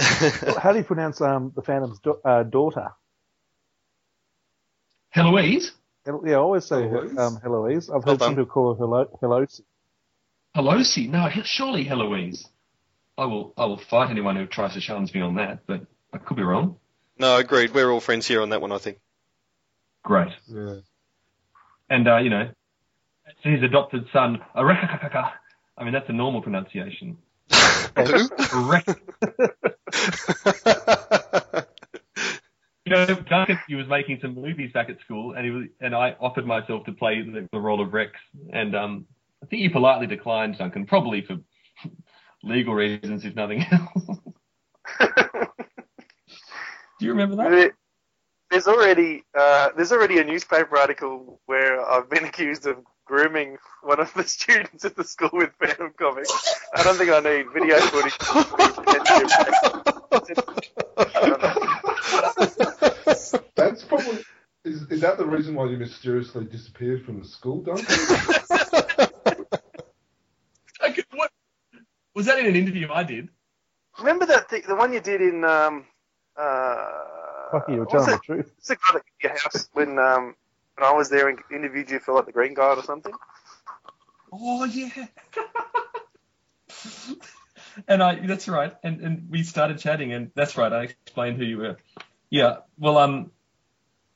How do you pronounce um, the Phantom's do- uh, daughter? Heloise? Yeah, I always say Heloise. Um, Heloise. I've heard some people call her Helo- Heloise. Heloise? No, surely Heloise. I will, I will fight anyone who tries to challenge me on that, but I could be wrong. No, agreed. We're all friends here on that one, I think. Great. Yeah. And, uh, you know, his adopted son, Arekakaka. I mean, that's a normal pronunciation. Who? You know, Duncan, he was making some movies back at school, and he was, and I offered myself to play the, the role of Rex, and um, I think you politely declined, Duncan, probably for legal reasons, if nothing else. Do you remember that? There- There's already uh, there's already a newspaper article where I've been accused of grooming one of the students at the school with Phantom comics. I don't think I need video footage. That's probably. Is, is that the reason why you mysteriously disappeared from the school, Duncan? Okay, what? Was that in an interview I did? Remember that thing, the one you did in um uh Fuck you, you're what was telling the truth. What's the guy that came to your house when um when I was there and interviewed you for like the Green Guide or something? Oh yeah. and I that's right. And and we started chatting and that's right, I explained who you were. Yeah. Well um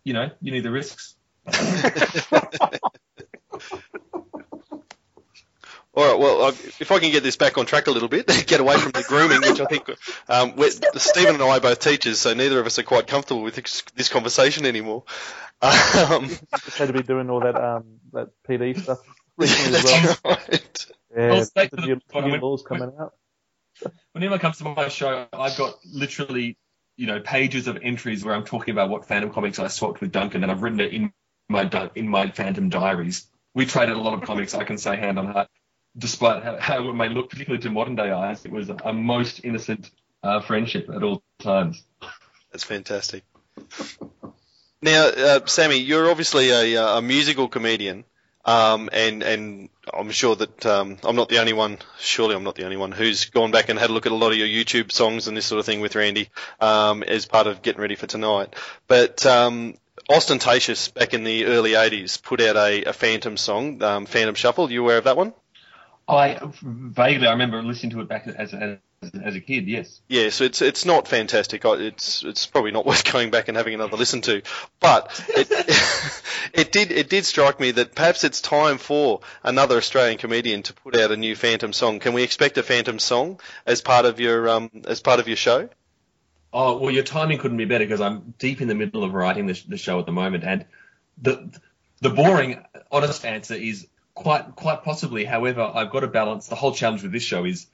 you know, you need the risks. All right. Well, if I can get this back on track a little bit, get away from the grooming, which I think um, we're, Stephen and I are both teachers, so neither of us are quite comfortable with this, this conversation anymore. Um, Just had to be doing all that um that PD stuff recently as well. that's right. Yeah, Well, the the new, new laws coming out. When anyone comes to my show, I've got literally, you know, pages of entries where I'm talking about what Phantom comics I swapped with Duncan, and I've written it in my in my Phantom diaries. We traded a lot of comics. I can say hand on heart, despite how, how it may look, particularly to modern day eyes, it was a most innocent uh, friendship at all times. That's fantastic. Now, uh, Sammy, you're obviously a, uh, a musical comedian, um, and and I'm sure that um, I'm not the only one. Surely, I'm not the only one who's gone back and had a look at a lot of your YouTube songs and this sort of thing with Randy um, as part of getting ready for tonight. But um, Austen Tayshus, back in the early '80s, put out a, a Phantom song, um, Phantom Shuffle. You aware of that one? I vaguely I remember listening to it back as as, as a kid. Yes. Yeah, so it's it's not fantastic. It's it's probably not worth going back and having another listen to. But it it did it did strike me that perhaps it's time for another Australian comedian to put out a new Phantom song. Can we expect a Phantom song as part of your um as part of your show? Oh well, your timing couldn't be better because I'm deep in the middle of writing the, the show at the moment, and the the boring, honest answer is quite quite possibly. However, I've got to balance. The whole challenge with this show is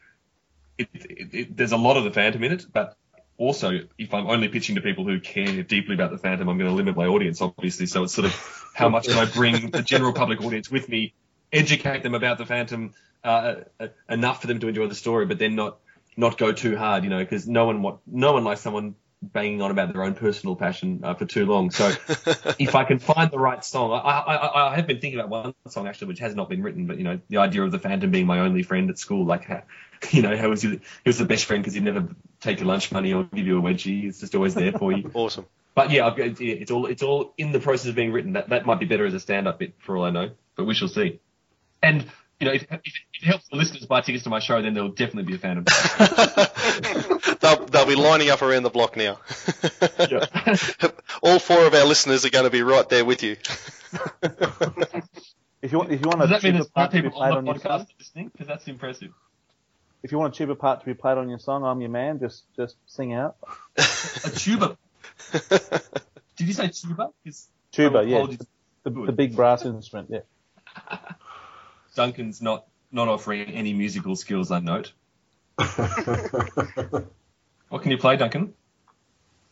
it, it, it, there's a lot of the Phantom in it, but also if I'm only pitching to people who care deeply about the Phantom, I'm going to limit my audience, obviously. So it's sort of how much can I bring the general public audience with me, educate them about the Phantom uh, uh, enough for them to enjoy the story, but then not not go too hard, you know, because no one want, no one likes someone banging on about their own personal passion uh, for too long. So if I can find the right song, I, I, I, have been thinking about one song actually, which has not been written, but you know, the idea of the Phantom being my only friend at school, like, you know, how was he, he was the best friend because he'd never take your lunch money or give you a wedgie. He's just always there for you. Awesome. But yeah, got- it's all it's all in the process of being written. That that might be better as a stand-up bit for all I know, but we shall see. And you know, if, if, if it helps the listeners buy tickets to my show, then there will definitely be a Phantom. they'll, they'll be lining up around the block now. All four of our listeners are going to be right there with you. If you want, if you want Does a that mean cheaper there's more part to be played on on your podcast song, listening? Because that's impressive. if you want a cheaper part to be played on your song, I'm your man. Just just sing out. A tuba. Did you say tuba? Is Tuba, yeah, apologies. the, the big brass instrument. Yeah. Duncan's not not offering any musical skills, I note. What can you play, Duncan?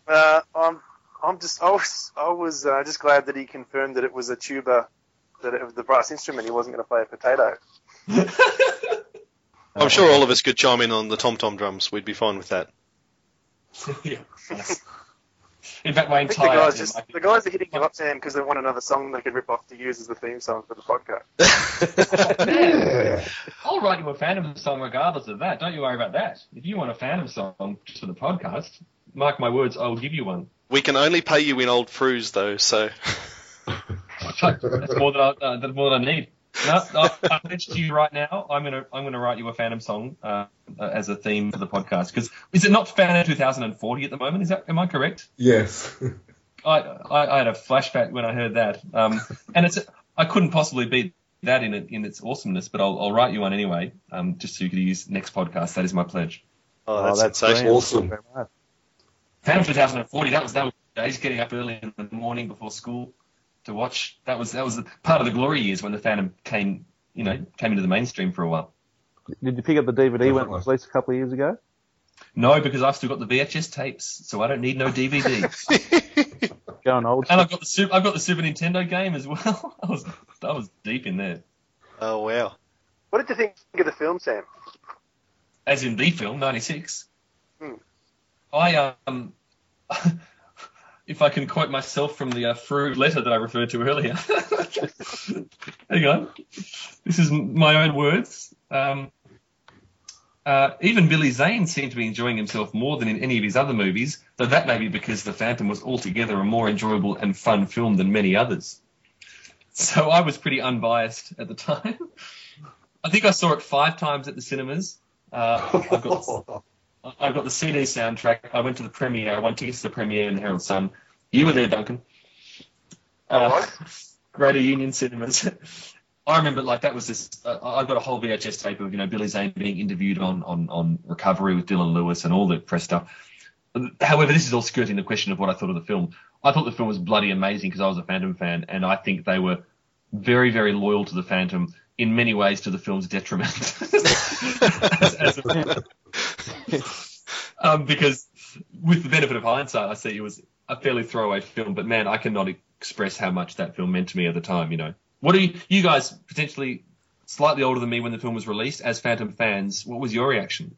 Uh, I'm I'm just I was I was uh, just glad that he confirmed that it was a tuba, that it was the brass instrument. He wasn't going to play a potato. I'm sure all of us could chime in on the tom tom drums. We'd be fine with that. yeah. In fact, my I think the entire guys just the guys are hitting you up, Sam, because they want another song they could rip off to use as the theme song for the podcast. yeah. I'll write you a Phantom song regardless of that. Don't you worry about that. If you want a Phantom song just for the podcast, mark my words, I will give you one. We can only pay you in old Frews, though, so. That's more than I, uh, that's more than I need. No, I, I pledge to you right now. I'm gonna I'm gonna write you a Phantom song uh, as a theme for the podcast. Because is it not Phantom 2040 at the moment? Is that am I correct? Yes. I, I, I had a flashback when I heard that, um, and it's I couldn't possibly beat that in it, in its awesomeness. But I'll, I'll write you one anyway, um, just so you could use next podcast. That is my pledge. Oh, that's, that's sensational. Awesome. Thank you very much. Phantom 2040. That was that was days getting up early in the morning before school to watch. That was that was part of the glory years when the Phantom came, you know, came into the mainstream for a while. Did you pick up the DVD when it was released a couple of years ago? No, because I've still got the VHS tapes, so I don't need no DVD. Going old. and I've got the Super, I've got the Super Nintendo game as well. I was I was deep in there. oh wow. What did you think of the film, Sam? As in the film '96. Hmm. I um, if I can quote myself from the uh, Freud letter that I referred to earlier. Hang on, this is my own words. Um, uh, even Billy Zane seemed to be enjoying himself more than in any of his other movies, though that may be because The Phantom was altogether a more enjoyable and fun film than many others. So I was pretty unbiased at the time. I think I saw it five times at the cinemas. Uh, I've got I've got the CD soundtrack. I went to the premiere. I went to the premiere in the Herald Sun. You were there, Duncan. Uh, Greater Union Cinemas. I remember like that was this. Uh, I've got a whole VHS tape of you know Billy Zane being interviewed on on on Recovery with Dylan Lewis and all the press stuff. However, this is all skirting the question of what I thought of the film. I thought the film was bloody amazing because I was a Phantom fan, and I think they were very very loyal to the Phantom in many ways to the film's detriment. As- as a- um, because with the benefit of hindsight, I see it was a fairly throwaway film, but man, I cannot express how much that film meant to me at the time. You know, what are you, you guys potentially slightly older than me when the film was released as Phantom fans? What was your reaction?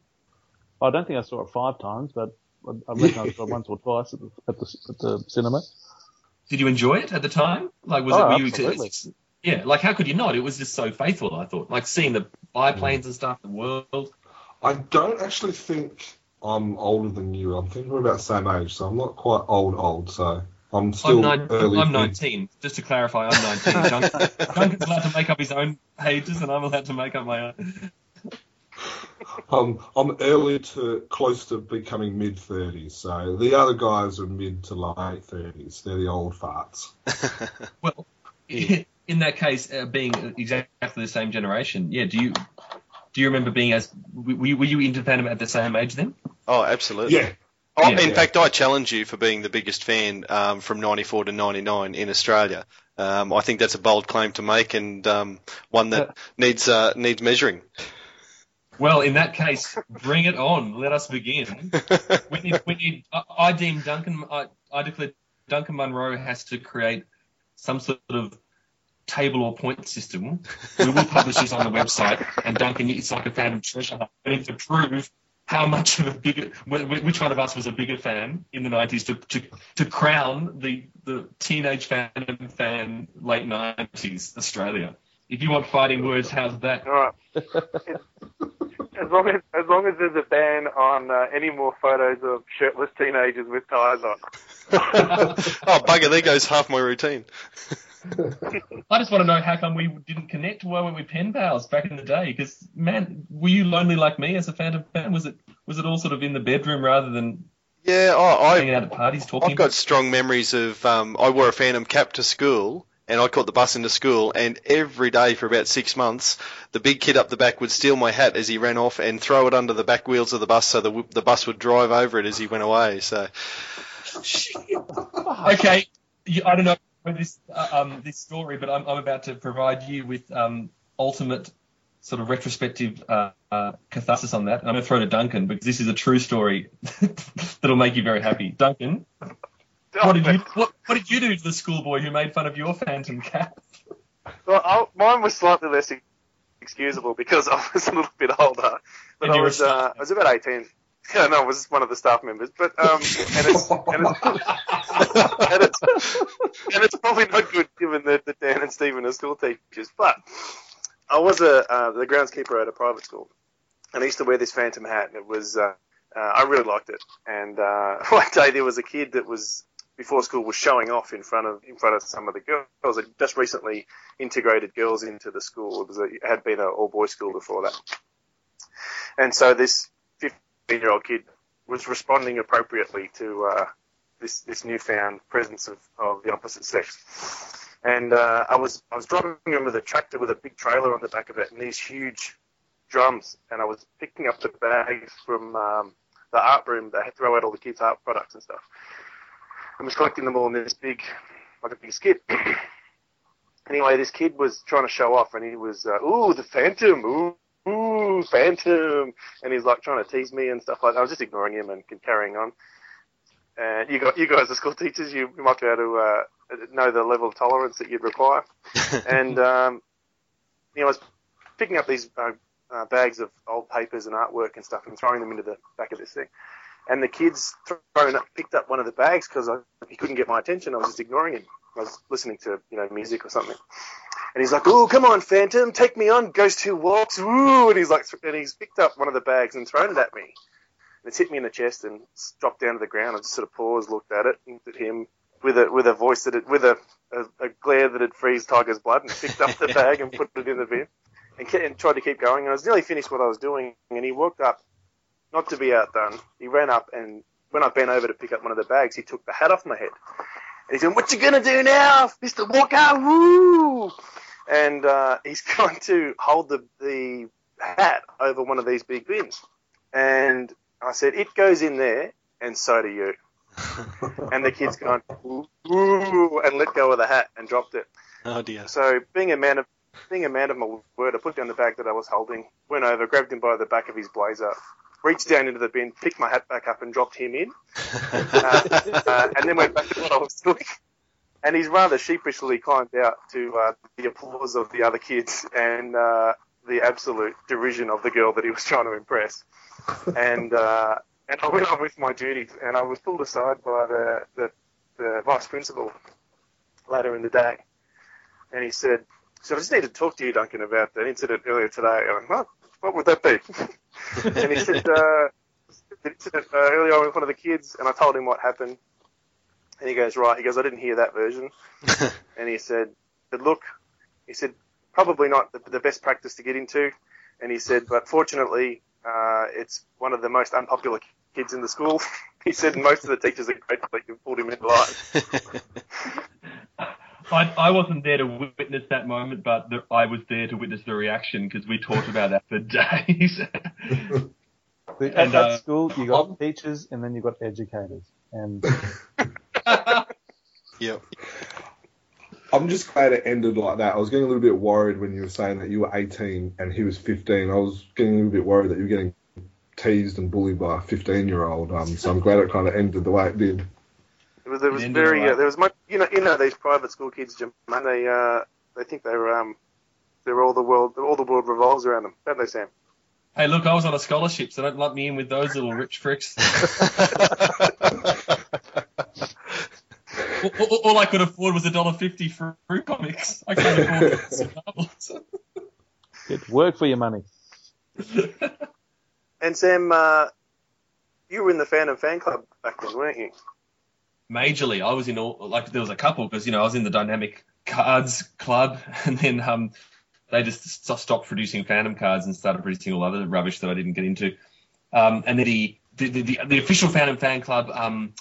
I don't think I saw it five times, but I I reckon I saw it once or twice at the, at the, at the cinema. Did you enjoy it at the time? Like, was Oh, it? Were you absolutely. yeah, like how could you not? It was just so faithful. I thought, like seeing the biplanes and stuff, the world. I don't actually think I'm older than you. I'm thinking we're about the same age, so I'm not quite old, old. So I'm still I'm, nine, early. I'm 19. Just to clarify, I'm 19. Duncan's allowed to make up his own ages, and I'm allowed to make up my own. Um, I'm early to close to becoming mid 30s. So the other guys are mid to late 30s. They're the old farts. Well, in that case, uh, being exactly the same generation, yeah. Do you do you remember being as were you, were you into Phantom at the same age then? Oh, absolutely. Yeah. Oh, Yeah. in fact, I challenge you for being the biggest fan um, from '94 to '99 in Australia. Um, I think that's a bold claim to make, and um, one that needs uh, needs measuring. Well, in that case, bring it on. Let us begin. We need, we need, I, I deem Duncan, I, I declare Duncan Munro has to create some sort of table or point system. We will publish this on the website, and Duncan, it's like a Phantom treasure hunt. We need to prove how much of a bigger, wh- wh- which one of us was a bigger fan in the 90s to, to, to crown the, the teenage Phantom fan late 90s Australia. If you want fighting words, how's that? All right. as long as as long as there's a ban on uh, any more photos of shirtless teenagers with ties on. oh, bugger! There goes half my routine. I just want to know how come we didn't connect. Why weren't we pen pals back in the day? Because man, were you lonely like me as a Phantom fan? Was it was it all sort of in the bedroom rather than Yeah, oh, I hanging out at parties talking? I've got strong memories of um, I wore a Phantom cap to school, and I caught the bus into school, and every day for about six months, the big kid up the back would steal my hat as he ran off and throw it under the back wheels of the bus, so the the bus would drive over it as he went away. So okay, I don't know this uh, um, this story, but I'm, I'm about to provide you with um, ultimate sort of retrospective uh, uh, catharsis on that. And I'm going to throw to Duncan because this is a true story that'll make you very happy. Duncan, what did you what, what did you do to the schoolboy who made fun of your Phantom cap? Well, I, mine was slightly less excusable because I was a little bit older. But I was uh, I was about eighteen. Yeah, no, I was one of the staff members. But um, and it's and it's, and it's and it's probably not good given that, that Dan and Stephen are school teachers. But I was a uh, the groundskeeper at a private school, and I used to wear this phantom hat, and it was uh, uh, I really liked it. And uh, one day there was a kid that was before school was showing off in front of in front of some of the girls. It just recently integrated girls into the school. It was a, it had been an all boys school before that, and so this 15 year old kid was responding appropriately to uh, this this newfound presence of, of the opposite sex. And uh, I was I was driving him with a tractor with a big trailer on the back of it and these huge drums, and I was picking up the bags from um, the art room that throw out all the kids' art products and stuff. I was collecting them all in this big, like a big skid. anyway, this kid was trying to show off, and he was, uh, ooh, the Phantom, ooh, ooh, Phantom, and he's like trying to tease me and stuff like that. I was just ignoring him and carrying on. And you got you guys, the school teachers, you, you might be able to uh, know the level of tolerance that you'd require. and um, you know, I was picking up these uh, uh, bags of old papers and artwork and stuff and throwing them into the back of this thing. And the kids thrown up, picked up one of the bags because he couldn't get my attention. I was just ignoring him. I was listening to you know music or something. And he's like, "Oh, come on, Phantom, take me on Ghost Who Walks." Woo! And he's like, and he's picked up one of the bags and thrown it at me. And it's hit me in the chest and dropped down to the ground. I just sort of paused, looked at it, looked at him with a with a voice that it, with a, a, a glare that had freeze Tiger's blood, and picked up the bag and put it in the bin, and, and tried to keep going. And I was nearly finished what I was doing, and he walked up not to be outdone, he ran up and when I bent over to pick up one of the bags, he took the hat off my head. And he said, "What you gonna do now, Mister Walker?" Woo! And uh, he's going to hold the the hat over one of these big bins. And I said, "It goes in there, and so do you." and the kid's gone, "Ooh!" and let go of the hat and dropped it. Oh dear. So being a man of being a man of my word, I put down the bag that I was holding, went over, grabbed him by the back of his blazer, reached down into the bin, picked my hat back up, and dropped him in, uh, uh, and then went back to what I was doing. And he's rather sheepishly climbed out to uh, the applause of the other kids and uh, the absolute derision of the girl that he was trying to impress. And uh, and I went on with my duties, and I was pulled aside by the, the, the vice principal later in the day, and he said, "So I just need to talk to you, Duncan, about that incident earlier today." I'm like, what would that be? and he said, uh, incident uh, earlier on with one of the kids, and I told him what happened. And he goes, right. He goes, I didn't hear that version. and he said, but look, he said, probably not the, the best practice to get into. And he said, but fortunately, uh, it's one of the most unpopular kids in the school. he said, most of the teachers are grateful that you pulled him into line. I, I wasn't there to witness that moment, but the, I was there to witness the reaction because we talked about that for days. The, at And, that uh, school, you got teachers and then you got educators. And Yep. I'm just glad it ended like that. I was getting a little bit worried when you were saying that you were 18 and he was 15. I was getting a little bit worried that you were getting teased and bullied by a 15 year old. Um, so I'm glad it kind of ended the way it did. It was, there was The end of very, uh, there was much, you know, you know, these private school kids, Jim, man, they, uh, they think they're, um, they're all the world, all the world revolves around them, don't they, Sam? hey, look, I was on a scholarship, so don't lump me in with those little rich fricks. all, all- all I could afford was a dollar fifty for Frew comics. I can't afford some novels. get work for your money. And Sam, uh, you were in the Phantom fan club back then, weren't you? Majorly. I was in all like there was a couple because you know I was in the dynamic cards club, and then um they just stopped producing Phantom cards and started producing all other rubbish that I didn't get into. Um, and then the the, the the the official Phantom fan club um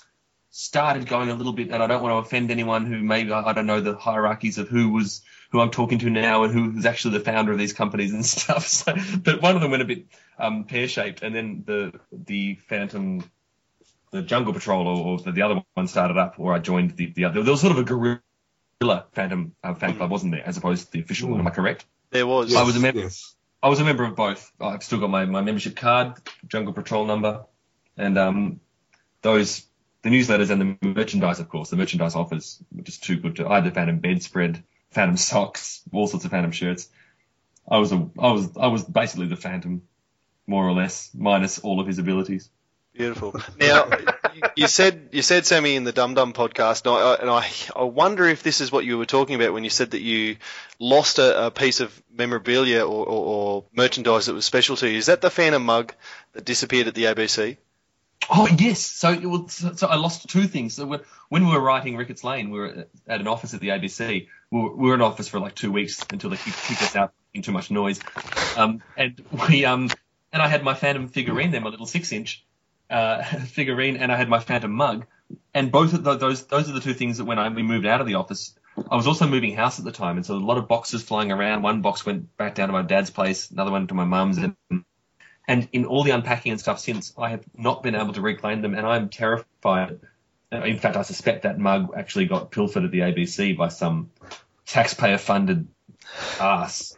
started going a little bit, and I don't want to offend anyone who maybe I, don't know the hierarchies of who was who I'm talking to now and who's actually the founder of these companies and stuff. So, but one of them went a bit um, pear shaped, and then the the Phantom the Jungle Patrol or, or the, the other one started up, or I joined the, the other. There was sort of a guerrilla Phantom uh, fan club, wasn't there, as opposed to the official one? Am I correct? There was. I was a member. Yes. I was a member of both. I've still got my, my membership card, Jungle Patrol number, and um, those the newsletters and the merchandise, of course. The merchandise offers were just too good to. I had the Phantom bedspread, Phantom socks, all sorts of Phantom shirts. I was a I was I was basically the Phantom, more or less, minus all of his abilities. Beautiful. Now, you- said you said Sammy in the Dum Dum podcast, and I, and I I wonder if this is what you were talking about when you said that you lost a, a piece of memorabilia or, or, or merchandise that was special to you. Is that the Phantom mug that disappeared at the ABC? Oh yes. So, it was, so, I lost two things. So when, when we were writing Ricketts Lane, we were at an office at the ABC. We were, we were in office for like two weeks until they kicked, kicked us out in too much noise. Um, and we um, and I had my Phantom figurine there, my little six inch uh, figurine, and I had my Phantom mug. And both of tho- those those are the two things that when I we moved out of the office, I was also moving house at the time, and so a lot of boxes flying around. One box went back down to my dad's place, another one to my mum's, and and in all the unpacking and stuff since, I have not been able to reclaim them, and I'm terrified. Uh, In fact, I suspect that mug actually got pilfered at the ABC by some taxpayer-funded ass.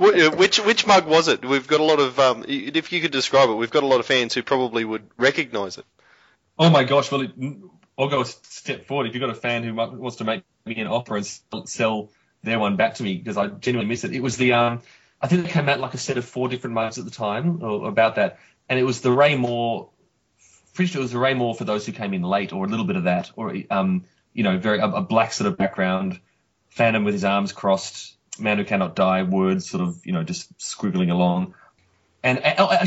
Wh- which which mug was it? We've got a lot of. Um, if you could describe it, we've got a lot of fans who probably would recognise it. Oh my gosh! Well, it, I'll go a step forward. If you've got a fan who wants to make me an offer and sell, sell their one back to me because I genuinely miss it, it was the um, I think it came out like a set of four different mugs at the time or about that, and it was the Ray Moore. Pretty sure it was the Ray Moore for those who came in late, or a little bit of that, or um, you know, very a, a black sort of background, Phantom with his arms crossed, Man who cannot die, words sort of you know just squiggling along, and I, I, I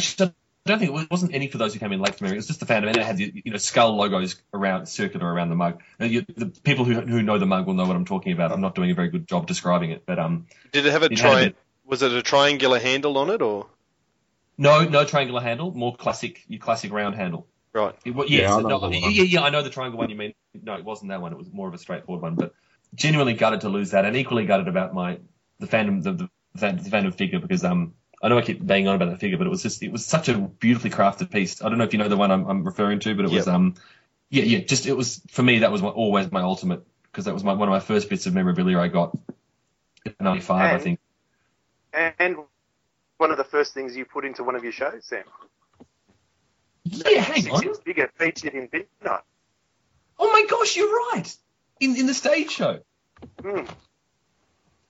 don't think it was- it wasn't any for those who came in late for me. It was just the Phantom, and it had the you know skull logos around circular around the mug. Now, you, the people who who know the mug will know what I'm talking about. I'm not doing a very good job describing it, but um, Did it have a It had a tri- bit. Was it a triangular handle on it, or no no triangular handle, more classic your classic round handle. right? It, wa- Yeah, I know no, the one. yeah, yeah, I know the triangle one you mean. No, it wasn't that one. It was more of a straightforward one. But genuinely gutted to lose that, and equally gutted about my the Phantom the, the, the Phantom figure because um I know I keep banging on about that figure, but it was just it was such a beautifully crafted piece. I don't know if you know the one I'm, I'm referring to, but it was um yeah yeah just it was for me that was my, always my ultimate because that was my, one of my first bits of memorabilia I got in '95 I think. And one of the first things you put into one of your shows, Sam. Yeah, hang on. inch figure featured in Bin Night. Oh my gosh, you're right. In in the stage show. Hmm.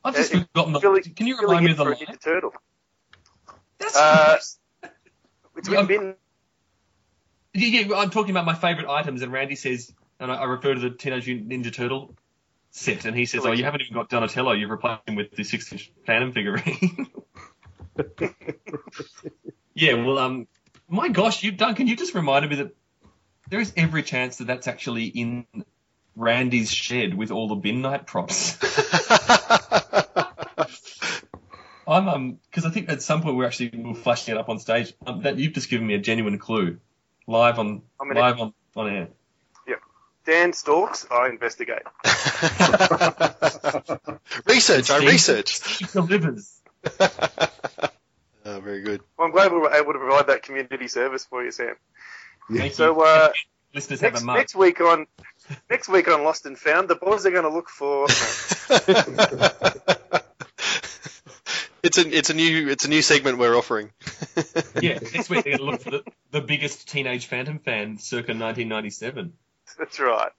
I've just Uh, forgotten the. Billy- can you remind me of the line? Ninja Turtle. That's Uh, nice. It's been Yeah, yeah, I'm talking about my favourite items, and Randy says, and I, I refer to the Teenage Ninja Turtle set, and he says, "Oh, you haven't even got Donatello. You've replaced him with the six-inch Phantom figurine." yeah, well, um, my gosh, you Duncan, you just reminded me that there is every chance that that's actually in Randy's shed with all the bin night props. I'm um because I think at some point we're actually we we're flashing it up on stage. Um, that you've just given me a genuine clue, live on I'm live on on air. Dan stalks, I investigate. research, I research. Steve delivers. oh, very good. Well, I'm glad we were able to provide that community service for you, Sam. Thank So, you. uh, listeners have a mark. next week on next week on Lost and Found, the boys are going to look for. it's a it's a new it's a new segment we're offering. Yeah, next week they're going to look for the, the biggest teenage Phantom fan circa 1997. That's right.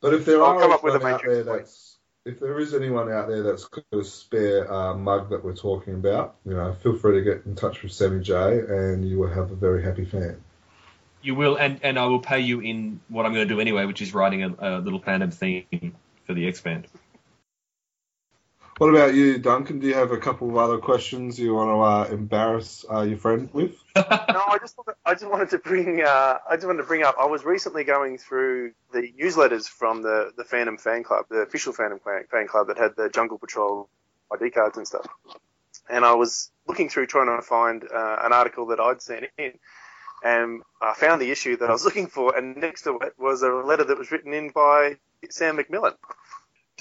But if there I'll are come up with a anyone out there that's if there is anyone out there that's got a spare uh, mug that we're talking about, you know, feel free to get in touch with Sammy J, and you will have a very happy fan. You will, and, and I will pay you in what I'm going to do anyway, which is writing a, a little Phantom theme for the X Band. What about you, Duncan? Do you have a couple of other questions you want to uh, embarrass uh, your friend with? No, I just wanted, I just wanted to bring uh, I just wanted to bring up. I was recently going through the newsletters from the the Phantom fan club, the official Phantom fan fan club that had the Jungle Patrol ID cards and stuff. And I was looking through trying to find uh, an article that I'd sent in, and I found the issue that I was looking for, and next to it was a letter that was written in by Sam McMillan.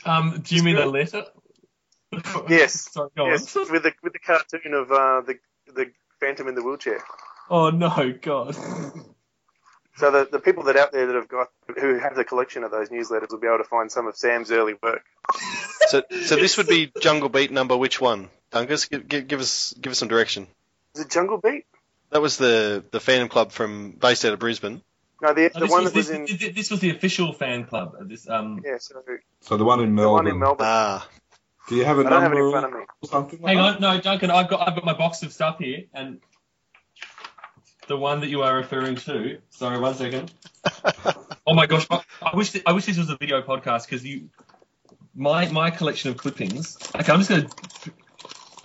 Um, do you mean a letter? Yes. Sorry, go yes, on. with the with the cartoon of uh, the the Phantom in the wheelchair. Oh no, God. So the, the people that out there that have got who have the collection of those newsletters will be able to find some of Sam's early work. So so this would be Jungle Beat number which one? Dungus, give, give, give us give us some direction. Is it Jungle Beat? That was the the Phantom Club from based out of Brisbane. No, the, Oh, the this, one was, that was this, in this- this was the official fan club. This um. yeah, so So the one in the Melbourne. one in Melbourne. Ah, Do you have a I don't have it in front of me. or something? Like Hang that? on, no, Duncan, I've got I've got my box of stuff here, and the one that you are referring to. Sorry, one second. oh my gosh, I, I wish th- I wish this was a video podcast because you, my my collection of clippings. Okay, I'm just gonna.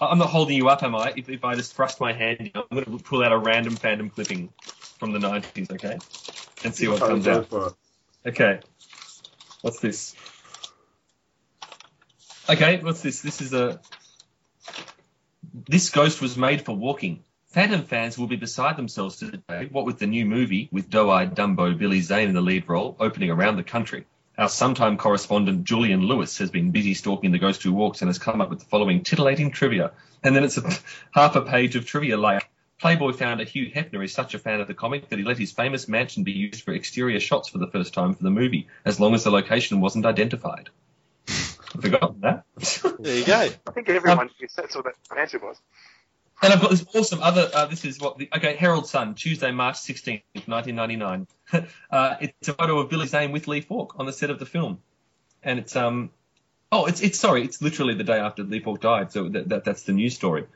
I'm not holding you up, am I? If, if I just thrust my hand, I'm going to pull out a random Phantom clipping from the 90s, okay, and see what comes out. Okay. What's this? Okay, what's this? This is a. This ghost was made for walking. Phantom fans will be beside themselves today, what with the new movie, with doe-eyed Dumbo Billy Zane in the lead role, opening around the country. Our sometime correspondent Julian Lewis has been busy stalking the ghost who walks and has come up with the following titillating trivia. And then it's a half a page of trivia like Playboy founder Hugh Hefner is such a fan of the comic that he let his famous mansion be used for exterior shots for the first time for the movie, as long as the location wasn't identified. I've forgotten that. There you go. I think everyone um, knew that's what that answer was. And I've got this awesome other. Uh, this is what the okay Herald Sun, Tuesday, March sixteenth, nineteen ninety nine. uh, it's a photo of Billy Zane with Lee Falk on the set of the film, and it's um, oh, it's it's sorry, it's literally the day after Lee Falk died, so that, that that's the news story,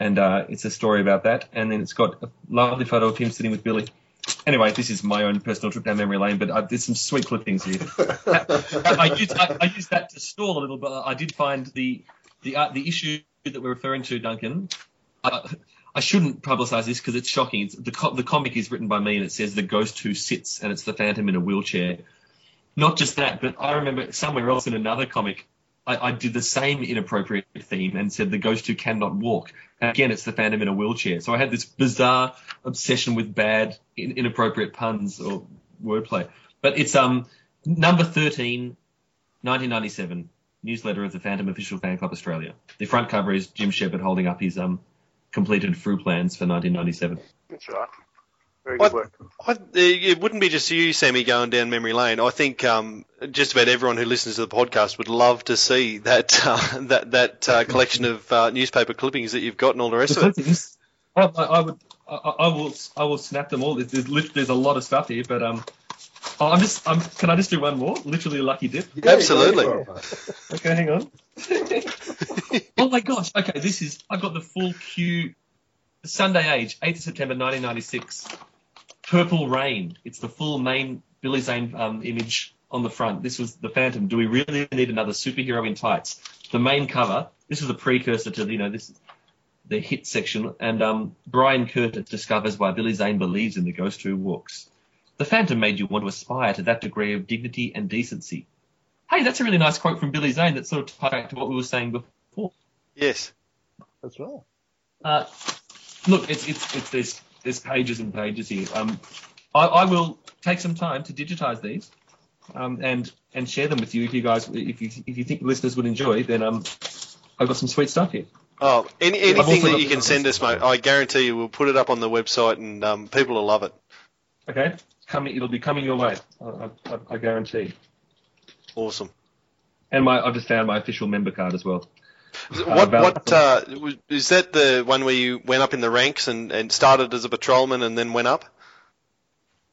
and uh, it's a story about that, and then it's got a lovely photo of him sitting with Billy. Anyway, this is my own personal trip down memory lane, but uh, there's some sweet clippings here. I, I, used, I, I used that to stall a little, but I did find the the uh, the issue that we're referring to, Duncan. Uh, I shouldn't publicise this because it's shocking. It's, the co- the comic is written by me and it says the ghost who sits and it's the Phantom in a wheelchair. Not just that, but I remember somewhere else in another comic, I, I did the same inappropriate theme and said the ghost who cannot walk. And again, it's the Phantom in a wheelchair. So I had this bizarre obsession with bad, in, inappropriate puns or wordplay. But it's um number 13, 1997, newsletter of the Phantom Official Fan Club Australia. The front cover is Jim Shepherd holding up his um completed through plans for 1997. That's right. Very What- good work. I, it wouldn't be just you, Sammy, going down memory lane. I think um, just about everyone who listens to the podcast would love to see that uh, that that uh, collection of uh, newspaper clippings that you've got and all the rest The of it. clippings, I, I, I would, I, I will, I will snap them all. There's, there's, there's a lot of stuff here, but um, oh, I'm just, I'm, can I just do one more? Literally a lucky dip. Yeah, Absolutely. go for it, mate. Okay, hang on. oh my gosh. Okay, this is, I've got the full Q, Sunday Age, 8th of September 1996. Purple Rain. It's the full main Billy Zane um, image on the front. This was the Phantom. Do we really need another superhero in tights? The main cover. This was a precursor to, you know, this the hit section. And um, Brian Curtis discovers why Billy Zane believes in the ghost who walks. The Phantom made you want to aspire to that degree of dignity and decency. Hey, that's a really nice quote from Billy Zane that sort of ties back to what we were saying before. Yes. That's right. Uh, look, it's, it's, it's, there's, there's pages and pages here. Um, I, I will take some time to digitize these um, and and share them with you if you guys if you if you think listeners would enjoy. Then um, I've got some sweet stuff here. Oh, any, anything that you can send us, mate, I guarantee you we'll put it up on the website and um, people will love it. Okay, coming it'll be coming your way. I, I, I guarantee. Awesome. And my I've just found my official member card as well. What about- what uh, is that the one where you went up in the ranks and, and started as a patrolman and then went up?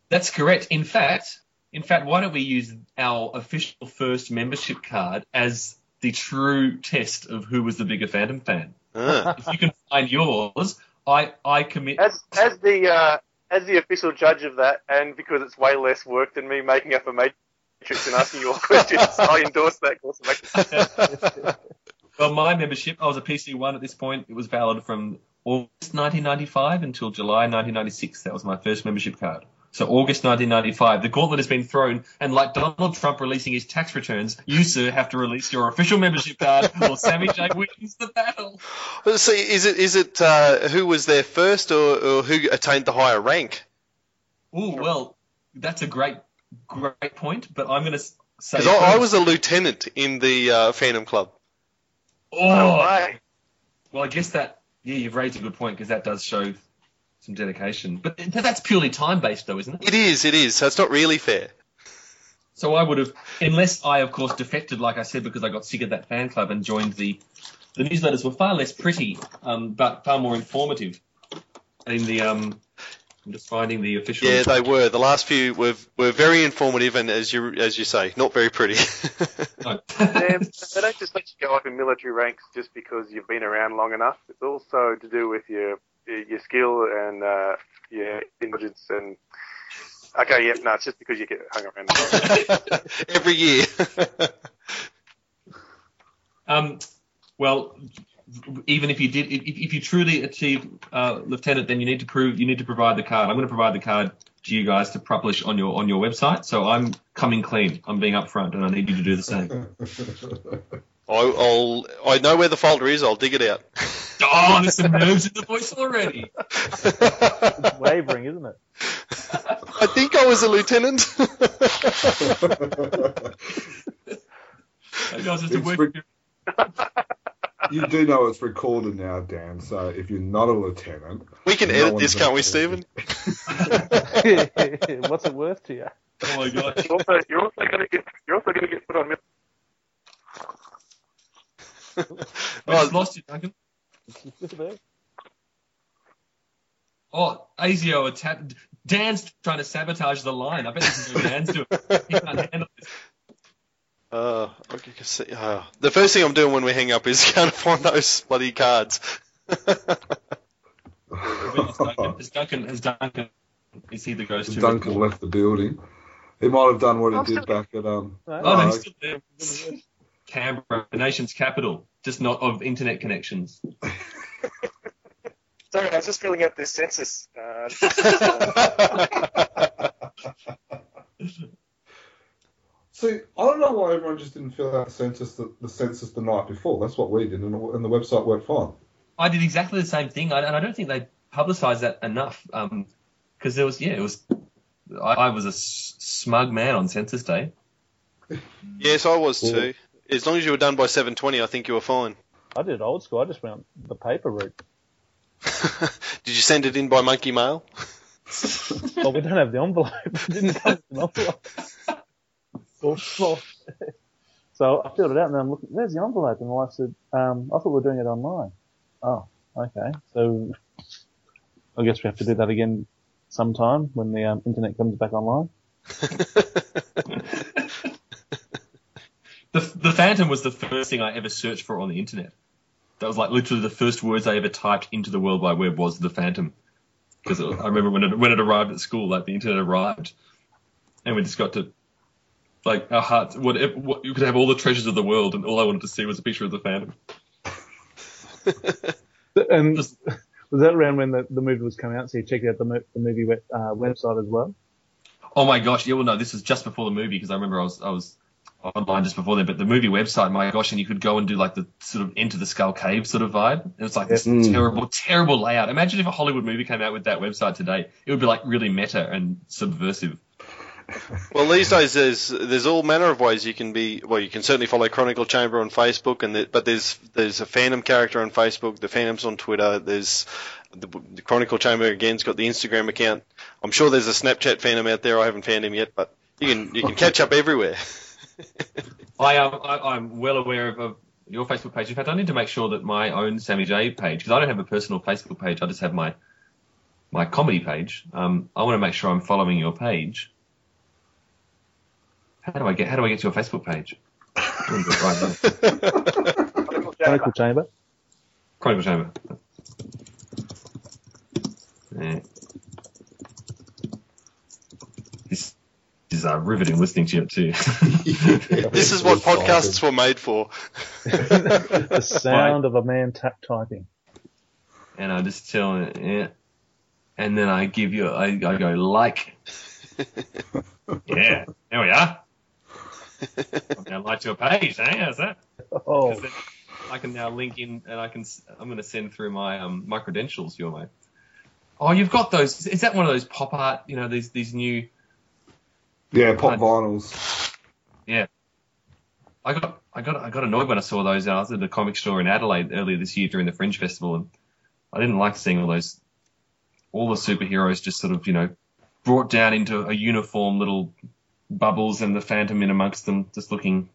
That's correct. In fact, in fact, why don't we use our official first membership card as the true test of who was the bigger Phantom fan? Ah. If you can find yours, I I commit. As as the uh, as the official judge of that, and because it's way less work than me making up a matrix and asking you all questions, I endorse that course of action. Well, my membership, I was a PC one at this point. It was valid from August 1995 until July 1996. That was my first membership card. So August 1995, the gauntlet has been thrown, and like Donald Trump releasing his tax returns, you sir have to release your official membership card, or Sammy J wins the battle. Well, See, is it is it uh, who was there first or, or who attained the higher rank? Oh well, that's a great, great point. But I'm going to say Because I, I was a lieutenant in the uh, Phantom Club. No Oh, way. well, I guess that yeah, you've raised a good point because that does show some dedication. But, but that's purely time based, though, isn't it? It is, it is. So it's not really fair. So I would have, unless I, of course, defected, like I said, because I got sick of that fan club and joined the. The newsletters were far less pretty, um, but far more informative. In the, um, I'm just finding the official. Yeah, they were. The last few were were very informative and, as you as you say, not very pretty. No. They, they don't just let you go up in military ranks just because you've been around long enough. It's also to do with your your skill and uh, your intelligence and. Okay, yeah, no, it's just because you get hung around. Every year. Um, well, even if you did, if, if you truly achieve uh, lieutenant, then you need to prove you need to provide the card. I'm going to provide the card to you guys to publish on your on your website. So I'm coming clean. I'm being upfront, and I need you to do the same. I, I'll I know where the folder is. I'll dig it out. Oh, there's some nerves in the voice already. It's wavering, isn't it? I think I was a lieutenant. Maybe I was just a It's you do know it's recorded now, Dan. So if you're not a lieutenant, we can No edit one's this, can't we. Stephen? What's it worth to you? Oh my gosh. You're also, you're also going to get you're also going to get put on. Mil- We Oh, just lost you, Duncan. Oh, ASIO attacked. Dan's trying to sabotage the line. I bet this is what Dan's doing. He can't handle this. Uh, I can see, uh, the first thing I'm doing when we hang up is going to find those bloody cards. Has Duncan, has Duncan, has Duncan, is he the ghost who Duncan left the building. He might have done what he did back at um. Oh, no, uh, he's still there. Canberra, the nation's capital, just not of internet connections. Sorry, I was just filling out this census. Uh, See, I don't know why everyone just didn't fill out the census the, the census the night before. That's what we did, and, the- and the website worked fine. I did exactly the same thing, and I don't think they publicised that enough. Because there was, yeah, it was. I, I was a s- smug man on Census Day. yes, I was too. As long as you were done by 7:20, I think you were fine. I did old school. I just went the paper route. Did you send it in by monkey mail? Well, we don't have the envelope. It didn't come with an envelope. So I filled it out and I'm looking, where's the envelope? And the wife said, um, I thought we were doing it online. Oh, okay. So I guess we have to do that again sometime when the um, internet comes back online. The, the Phantom was the first thing I ever searched for on the internet. That was like literally the first words I ever typed into the World Wide Web was the Phantom. Because I remember when it when it arrived at school, like the internet arrived, and we just got to like our hearts. Whatever, what, you could have all the treasures of the world, and all I wanted to see was a picture of the Phantom. And Just- was that around when the, the movie was coming out? So you checked out the, mo- the movie web, uh, website as well? Oh my gosh! Yeah, well, no, this was just before the movie because I remember I was I was online just before then. But the movie website, my gosh, and you could go and do like the sort of Enter the Skull Cave sort of vibe. It was like this Mm. terrible, terrible layout. Imagine if a Hollywood movie came out with that website today. It would be like really meta and subversive. Well, these days there's there's all manner of ways you can be. Well, you can certainly follow Chronicle Chamber on Facebook, and the, but there's there's a Phantom character on Facebook. The Phantom's on Twitter. There's the, the Chronicle Chamber again's got the Instagram account. I'm sure there's a Snapchat Phantom out there. I haven't found him yet, but you can you can catch up everywhere. I am I, I'm well aware of, of your Facebook page. In fact, I need to make sure that my own Sammy J page because I don't have a personal Facebook page. I just have my my comedy page. Um, I want to make sure I'm following your page. How do I get How do I get to your Facebook page? I'm gonna do it right now. Chronicle Chamber. Chronicle Chamber. Chronicle Chamber. Yeah. This is uh, riveting listening to it too. This is what podcasts were made for. the sound of a man tap typing. and I just tell it, yeah. And then I give you, I, I go like, yeah, there we are. I'm now like to a page, eh? How's that? Oh, 'Cause then I can now link in, and I can, I'm going to send through my um my credentials your way. Oh, you've got those. Is that one of those pop art? You know, these these new. Yeah, pop Right. vinyls. I got I got I got annoyed when I saw those. I was at a comic store in Adelaide earlier this year during the Fringe Festival, and I didn't like seeing all those all the superheroes just sort of you know brought down into a uniform little bubbles and the Phantom in amongst them, just looking.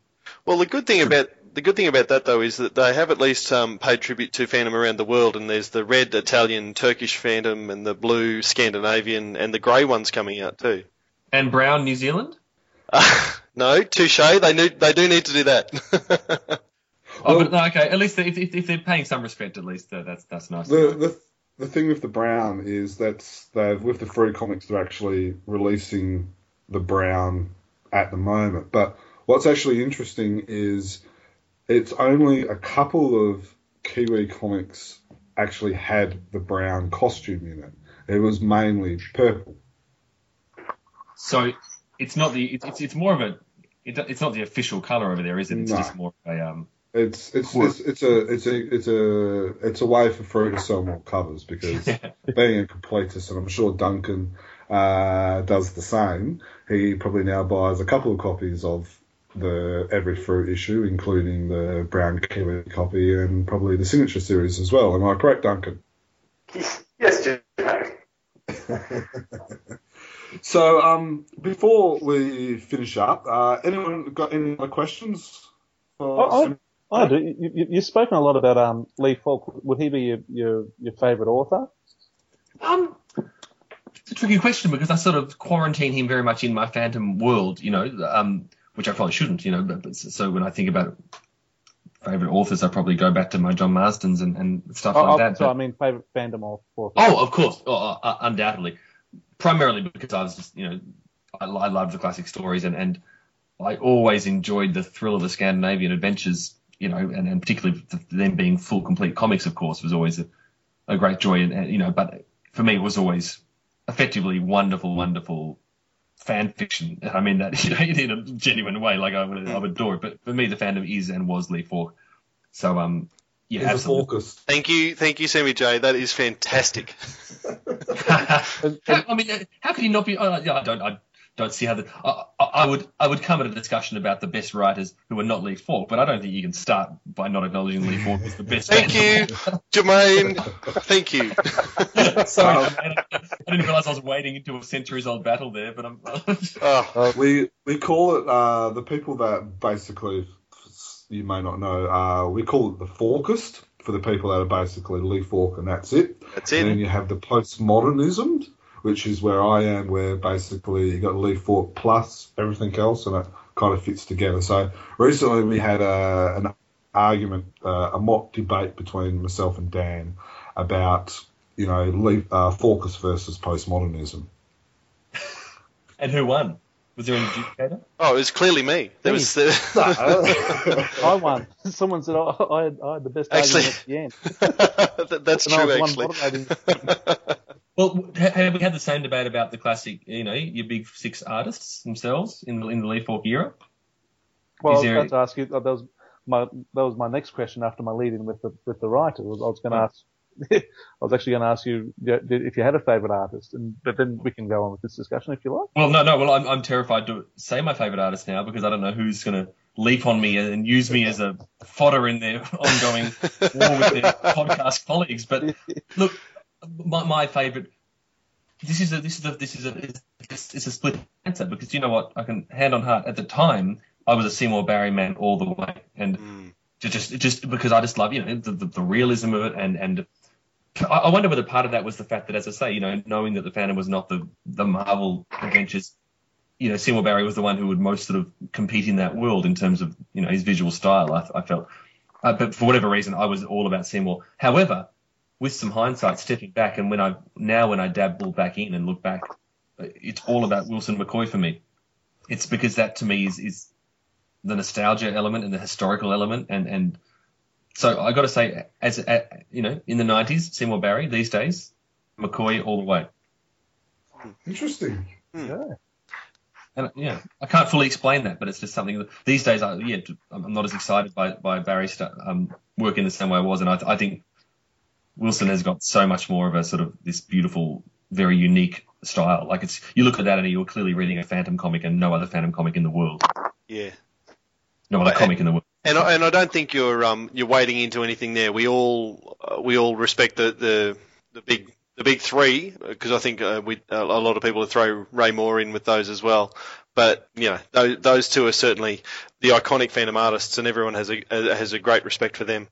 Well, the good thing about the good thing about that though is that they have at least um, paid tribute to Phantom around the world, and there's the red Italian Turkish Phantom and the blue Scandinavian and the grey ones coming out too. And Brown, New Zealand. no, touche. They need, they do need to do that. Oh, Well- but no, okay. At least if, if, if they're paying some respect, at least uh, that's that's nice. The the the thing with the brown is that they've with the free comics they're actually releasing the brown at the moment. But what's actually interesting is it's only a couple of Kiwi comics actually had the brown costume in it. It was mainly purple. So it's not the it's it's, it's more of a it, it's not the official color over there, is it? It's No. just more of a um. It's it's, it's it's a it's a it's a it's a way for Frew to sell more covers because being a completist, and I'm sure Duncan uh, does the same. He probably now buys a couple of copies of the every Frew issue, including the brown kiwi copy and probably the signature series as well. Am I correct, Duncan? Yes, Jim. So, um, before we finish up, uh, anyone got any other questions? For Oh, oh. I do. You, you, you've spoken a lot about um, Lee Falk. Would he be your your, your favourite author? Um, it's a tricky question because I sort of quarantine him very much in my Phantom world, you know, um, which I probably shouldn't, you know. But, but so when I think about favorite authors, I probably go back to my John Marsdens and, and stuff Oh, like oh, that. so but- I mean, favourite fandom author. Oh, of course, oh, uh, undoubtedly. Primarily because I was just, you know, I, I love the classic stories and, and I always enjoyed the thrill of the Scandinavian adventures, you know, and, and particularly them being full, complete comics, of course, was always a, a great joy. And, and, you know, but for me, it was always effectively wonderful, wonderful fan fiction. I mean that you know, in a genuine way, like I would, I would adore it. But for me, the fandom is and was Lee Falk. So, um, yeah, He's a absolutely. focus. Thank you, thank you, Sammy J. That is fantastic. I mean, uh, how can you not be? Uh, yeah, I don't. I don't see how the. I, I I would. I would come at a discussion about the best writers who are not Lee Falk, but I don't think you can start by not acknowledging Lee Falk as the best. Thank you, Jermaine. Thank you. Sorry, man, I didn't realize I was wading into a centuries-old battle there, but I'm. Oh, We we call it uh, the people that basically you may not know. Uh, we call it the Falkist for the people that are basically Lee Falk and that's it. that's it. And then you have the postmodernism, which is where I am, where basically you got Lee Falk plus everything else, and it kind of fits together. So recently we had a, an argument, uh, a mock debate between myself and Dan about you know Lee, uh, Falkist versus postmodernism. and who won? Was there an adjudicator? Oh, it was clearly me. There was the, I won. Someone said I, I, had, I had the best Actually- argument at the end. That- that's And I true, was the one actually. Well, have we had the same debate about the classic, you know, your big six artists themselves in the in the Lee Falk era? Well, I was there- about to ask you. Uh, that was my that was my next question after my lead in with the with the writer. Was I was going to Oh. ask. I was actually going to ask you if you had a favourite artist, and but then we can go on with this discussion if you like. Well, no, no. Well, I'm, I'm terrified to say my favorite artist now because I don't know who's going to leap on me and use me as a fodder in their ongoing war with their podcast colleagues. But look, my, my favorite. This is a this is a this is a it's, it's a split answer because you know what I can hand on heart at the time I was a Seymour Barry man all the way and Mm. just just because I just love you know the, the, the realism of it and and I, wonder whether part of that was the fact that as I say you know knowing that the Phantom was not the the Marvel adventures you know Seymour Barry was the one who would most sort of compete in that world in terms of you know his visual style I, I felt. Uh, but for whatever reason I was all about Seymour. However with some hindsight stepping back and when I now when I dabble back in and look back it's all about Wilson McCoy for me. It's because that to me is is the nostalgia element and the historical element and and so I got to say as a, you know in the 90s Seymour Barry these days McCoy all the way Interesting. Yeah. and yeah I can't fully explain that but it's just something that these days I yeah I'm not as excited by by Barry's stu- um, work in the same way I was and I, I think Wilson has got so much more of a sort of this beautiful very unique style like it's you look at that and you're clearly reading a Phantom comic and no other Phantom comic in the world Yeah. no other comic in the world And I, and I don't think you're um you're wading into anything there. We all uh, we all respect the the, the big the big three because I think uh, we a lot of people would throw Ray Moore in with those as well. But you know those, those two are certainly the iconic Phantom artists, and everyone has a uh, has a great respect for them.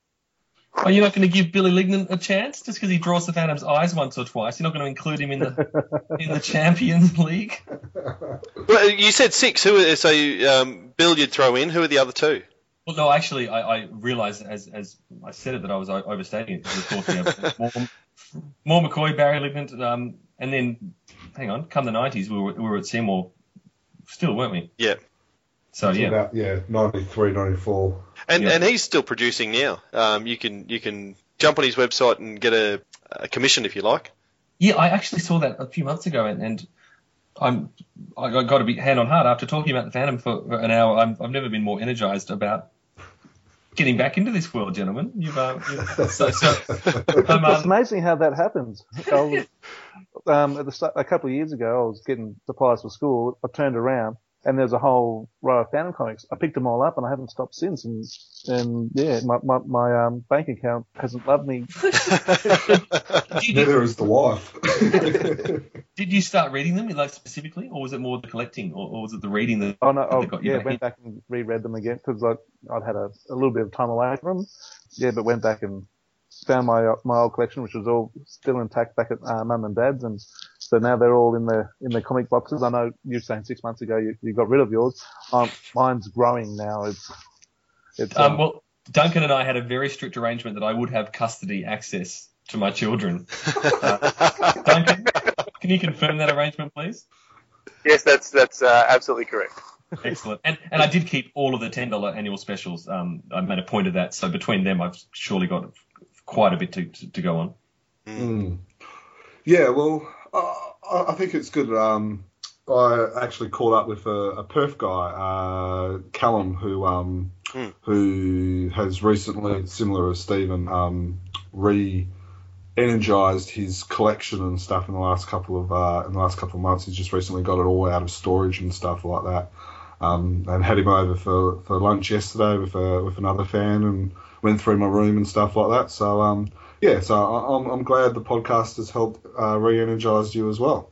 Are you not going to give Billy Lignante a chance just because he draws the Phantom's eyes once or twice? You're not going to include him in the in the Champions League? Well, you said six. Who are, so um, Bill you'd throw in? Who are the other two? Well, no, actually, I, I realised as as I said it that I was overstating it. Of course, we have more, more McCoy, Barry Lignante, um, and then hang on, come the '90s, we were we were at Seymour, still, weren't we? Yeah. So yeah, About, yeah, 93, 94. And Yeah. and he's still producing now. Um, you can you can jump on his website and get a, a commission if you like. yeah, I actually saw that a few months ago, and, and I'm I got to be hand on heart after talking about the Phantom for an hour. I'm, I've never been more energized about getting back into this world, gentlemen. You've, uh, you've so, so I'm, It's um, amazing how that happens. I was, um, at the start, a couple of years ago, I was getting supplies for school. I turned around and there's a whole row of Phantom comics. I picked them all up and I haven't stopped since. And, and yeah, my, my, my um, bank account hasn't loved me. Neither is the wife. Did you start reading them, like specifically, or was it more the collecting, or, or was it the reading that? Oh no, that oh, got you yeah, back went in? back and reread them again because like I'd had a, a little bit of time away from them. Yeah, but went back and found my my old collection, which was all still intact back at uh, mum and dad's, and so now they're all in the in the comic boxes. I know you were saying six months ago you, you got rid of yours. Um, mine's growing now. It's it's Um, um, well, Duncan and I had a very strict arrangement that I would have custody access to my children. Uh, Duncan, can you confirm that arrangement, please? Yes, that's that's uh, absolutely correct. Excellent. And and I did keep all of the ten dollar annual specials. Um, I made a point of that. So between them, I've surely got quite a bit to to, to go on. Mm. Yeah, well, uh, I think it's good. Um, I actually caught up with a, a Perth guy, uh, Callum, who um, Hmm. who has recently, similar as Stephen, um, re-energized his collection and stuff in the last couple of uh, in the last couple of months. He's just recently got it all out of storage and stuff like that. Um, and had him over for, for lunch yesterday with a, with another fan and went through my room and stuff like that. So um, yeah, so I'm, I'm glad the podcast has helped uh, re-energize you as well.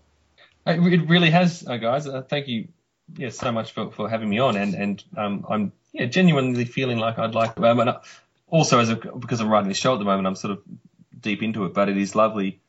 It really has, uh, guys. Uh, thank you, yeah, so much for, for having me on, and and um, I'm yeah genuinely feeling like I'd like. Um, and also, as a, because I'm writing this show at the moment, I'm sort of deep into it, but it is lovely.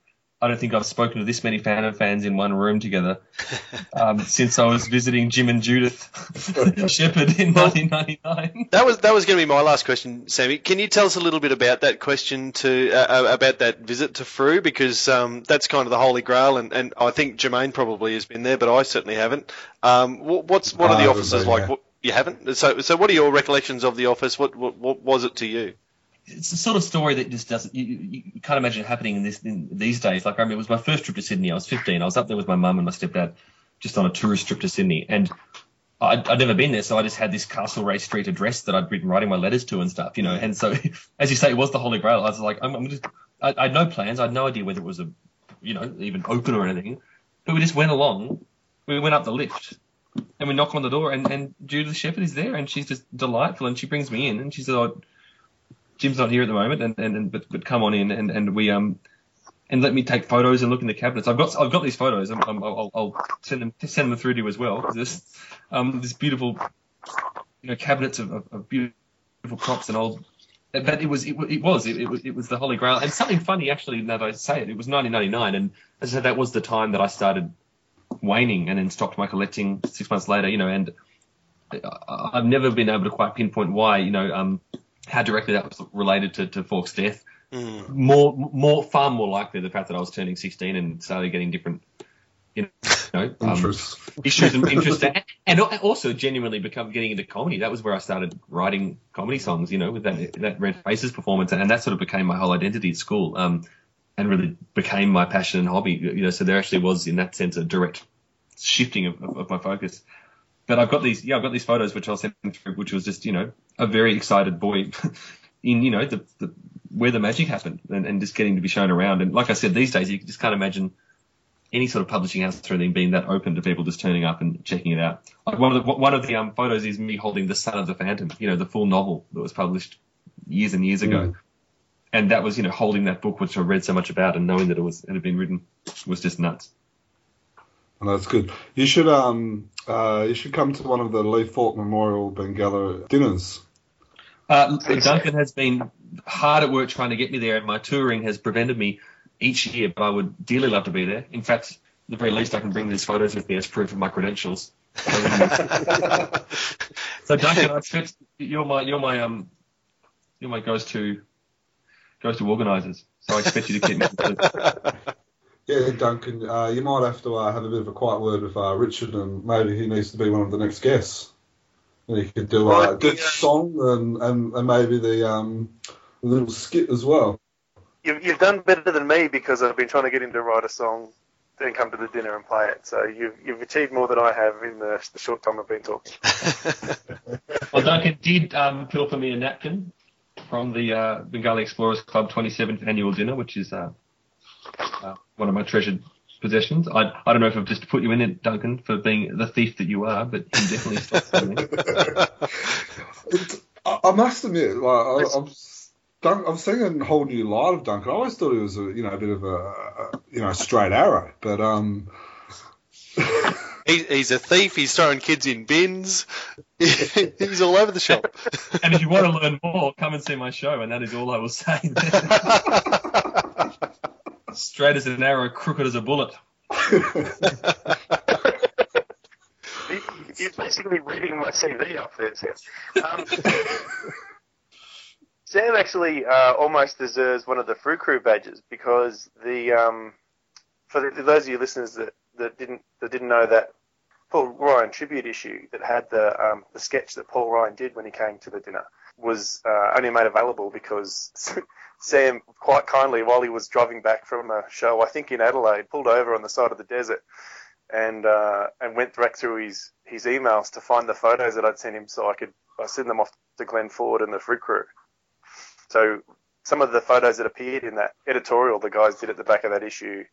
I don't think I've spoken to this many Phantom fans in one room together um, since I was visiting Jim and Judith Shepherd in 1999. That was that was going to be my last question, Sammy. Can you tell us a little bit about that question to uh, uh, about that visit to Frew because um, that's kind of the holy grail, and, and I think Jermaine probably has been there, but I certainly haven't. Um, what, what's what are the haven't offices been like? there. What, you haven't. So so what are your recollections of the office? What what, what was it to you? It's the sort of story that just doesn't you, you, can't imagine it happening in this in these days. Like I remember it was my first trip to Sydney. I was 15. I was up there with my mum and my stepdad, just on a tourist trip to Sydney, and I'd, I'd never been there, so I just had this Castlereagh Street address that I'd been writing my letters to and stuff, you know. And so, as you say, it was the Holy Grail. I was like, I'm, I'm just, I, I had no plans. I had no idea whether it was a, you know, even open or anything. But we just went along. We went up the lift. And we knock on the door, and, and Judith Shepherd is there, and she's just delightful, and she brings me in, and she said, "Oh, Jim's not here at the moment, and, and, and but, but come on in, and, and we um and let me take photos and look in the cabinets. I've got I've got these photos. I'm, I'm, I'll, I'll send them send them through to you as well. This um this beautiful you know cabinets of, of, of beautiful props and old. But it was it, it was it, it was it was the holy grail. And something funny actually. That I say it, it was 1999, and as I said, that was the time that I started waning and then stopped my collecting six months later. You know, and I- I've never been able to quite pinpoint why. You know, um, how directly that was related to, to Falk's death. Mm. More, more, far more likely the fact that I was turning 16 and started getting different, you know, um, Interests. issues and interests, and, and also genuinely become getting into comedy. That was where I started writing comedy songs, you know, with that that Red Faces performance, and that sort of became my whole identity at school, um, and really became my passion and hobby. You know, so there actually was, in that sense, a direct shifting of, of, of my focus. But I've got these, yeah, I've got these photos which I'll send through, which was just, you know, a very excited boy in, you know, the, the where the magic happened, and, and just getting to be shown around. And like I said, these days you just can't imagine any sort of publishing house or anything being that open to people just turning up and checking it out. Like one of the one of the um, photos is me holding the Son of the Phantom, you know, the full novel that was published years and years ago. Mm. And that was, you know, holding that book which I read so much about and knowing that it was it had been written was just nuts. And that's good. You should um uh you should come to one of the Lee Falk Memorial Bangalla dinners. Uh, Duncan has been hard at work trying to get me there, and my touring has prevented me each year. But I would dearly love to be there. In fact, the very least, I can bring these photos with me as proof of my credentials. So Duncan, I expect you're my you're my um you're my goes to goes to organisers. So I expect you to keep me. Yeah, Duncan, uh, you might have to uh, have a bit of a quiet word with uh, Richard, and maybe he needs to be one of the next guests. And he could do Well, a good song and, and, and maybe the um little skit as well. You've, you've done better than me because I've been trying to get him to write a song, then come to the dinner and play it. So you've, you've achieved more than I have in the, the short time I've been talking. Well, Duncan did um, pilfer me a napkin from the uh, Bangalla Explorers Club 27th annual dinner, which is uh, one of my treasured possessions. I I don't know if I've just put you in it, Duncan, for being the thief that you are, but you definitely stop stealing. I, I must admit, like, I, I'm, Dunk, I'm seeing a whole new light of Duncan. I always thought he was a, you know, a bit of a, a you know, straight arrow, but um. He, he's a thief. He's throwing kids in bins. he's all over the shop. and if you want to learn more, come and see my show, and that is all I will say. Straight as an arrow, crooked as a bullet. You're basically reading my CV off there, Sam. Um, Sam actually uh, almost deserves one of the Frew Crew badges because the um, for the, those of you listeners that, that didn't that didn't know that Paul Ryan tribute issue that had the um, the sketch that Paul Ryan did when he came to the dinner was uh, only made available because Sam quite kindly, while he was driving back from a show, I think in Adelaide, pulled over on the side of the desert and uh, and went direct through his his emails to find the photos that I'd sent him so I could I send them off to Glenn Ford and the Frew Crew. So some of the photos that appeared in that editorial the guys did at the back of that issue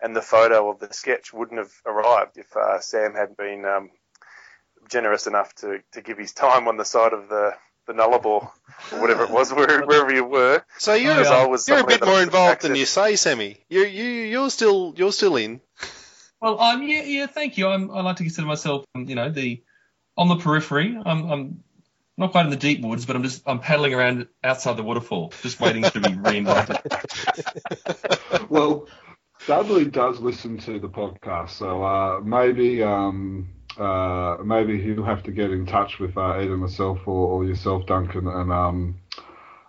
and the photo of the sketch wouldn't have arrived if uh, Sam hadn't been um, generous enough to, to give his time on the side of the the Nullarbor, or whatever it was, where, wherever you were. So you're, Because I was you're a bit more involved than you say, Sammy. You you you're still you're still in. Well, um, yeah, yeah, thank you. I'm, I like to consider myself, um, you know, the on the periphery. I'm, I'm not quite in the deep woods, but I'm just I'm paddling around outside the waterfall, just waiting to be reinvited. well, Dudley does listen to the podcast, so uh, maybe um, uh, maybe he'll have to get in touch with uh, either myself or, or yourself, Duncan, and um,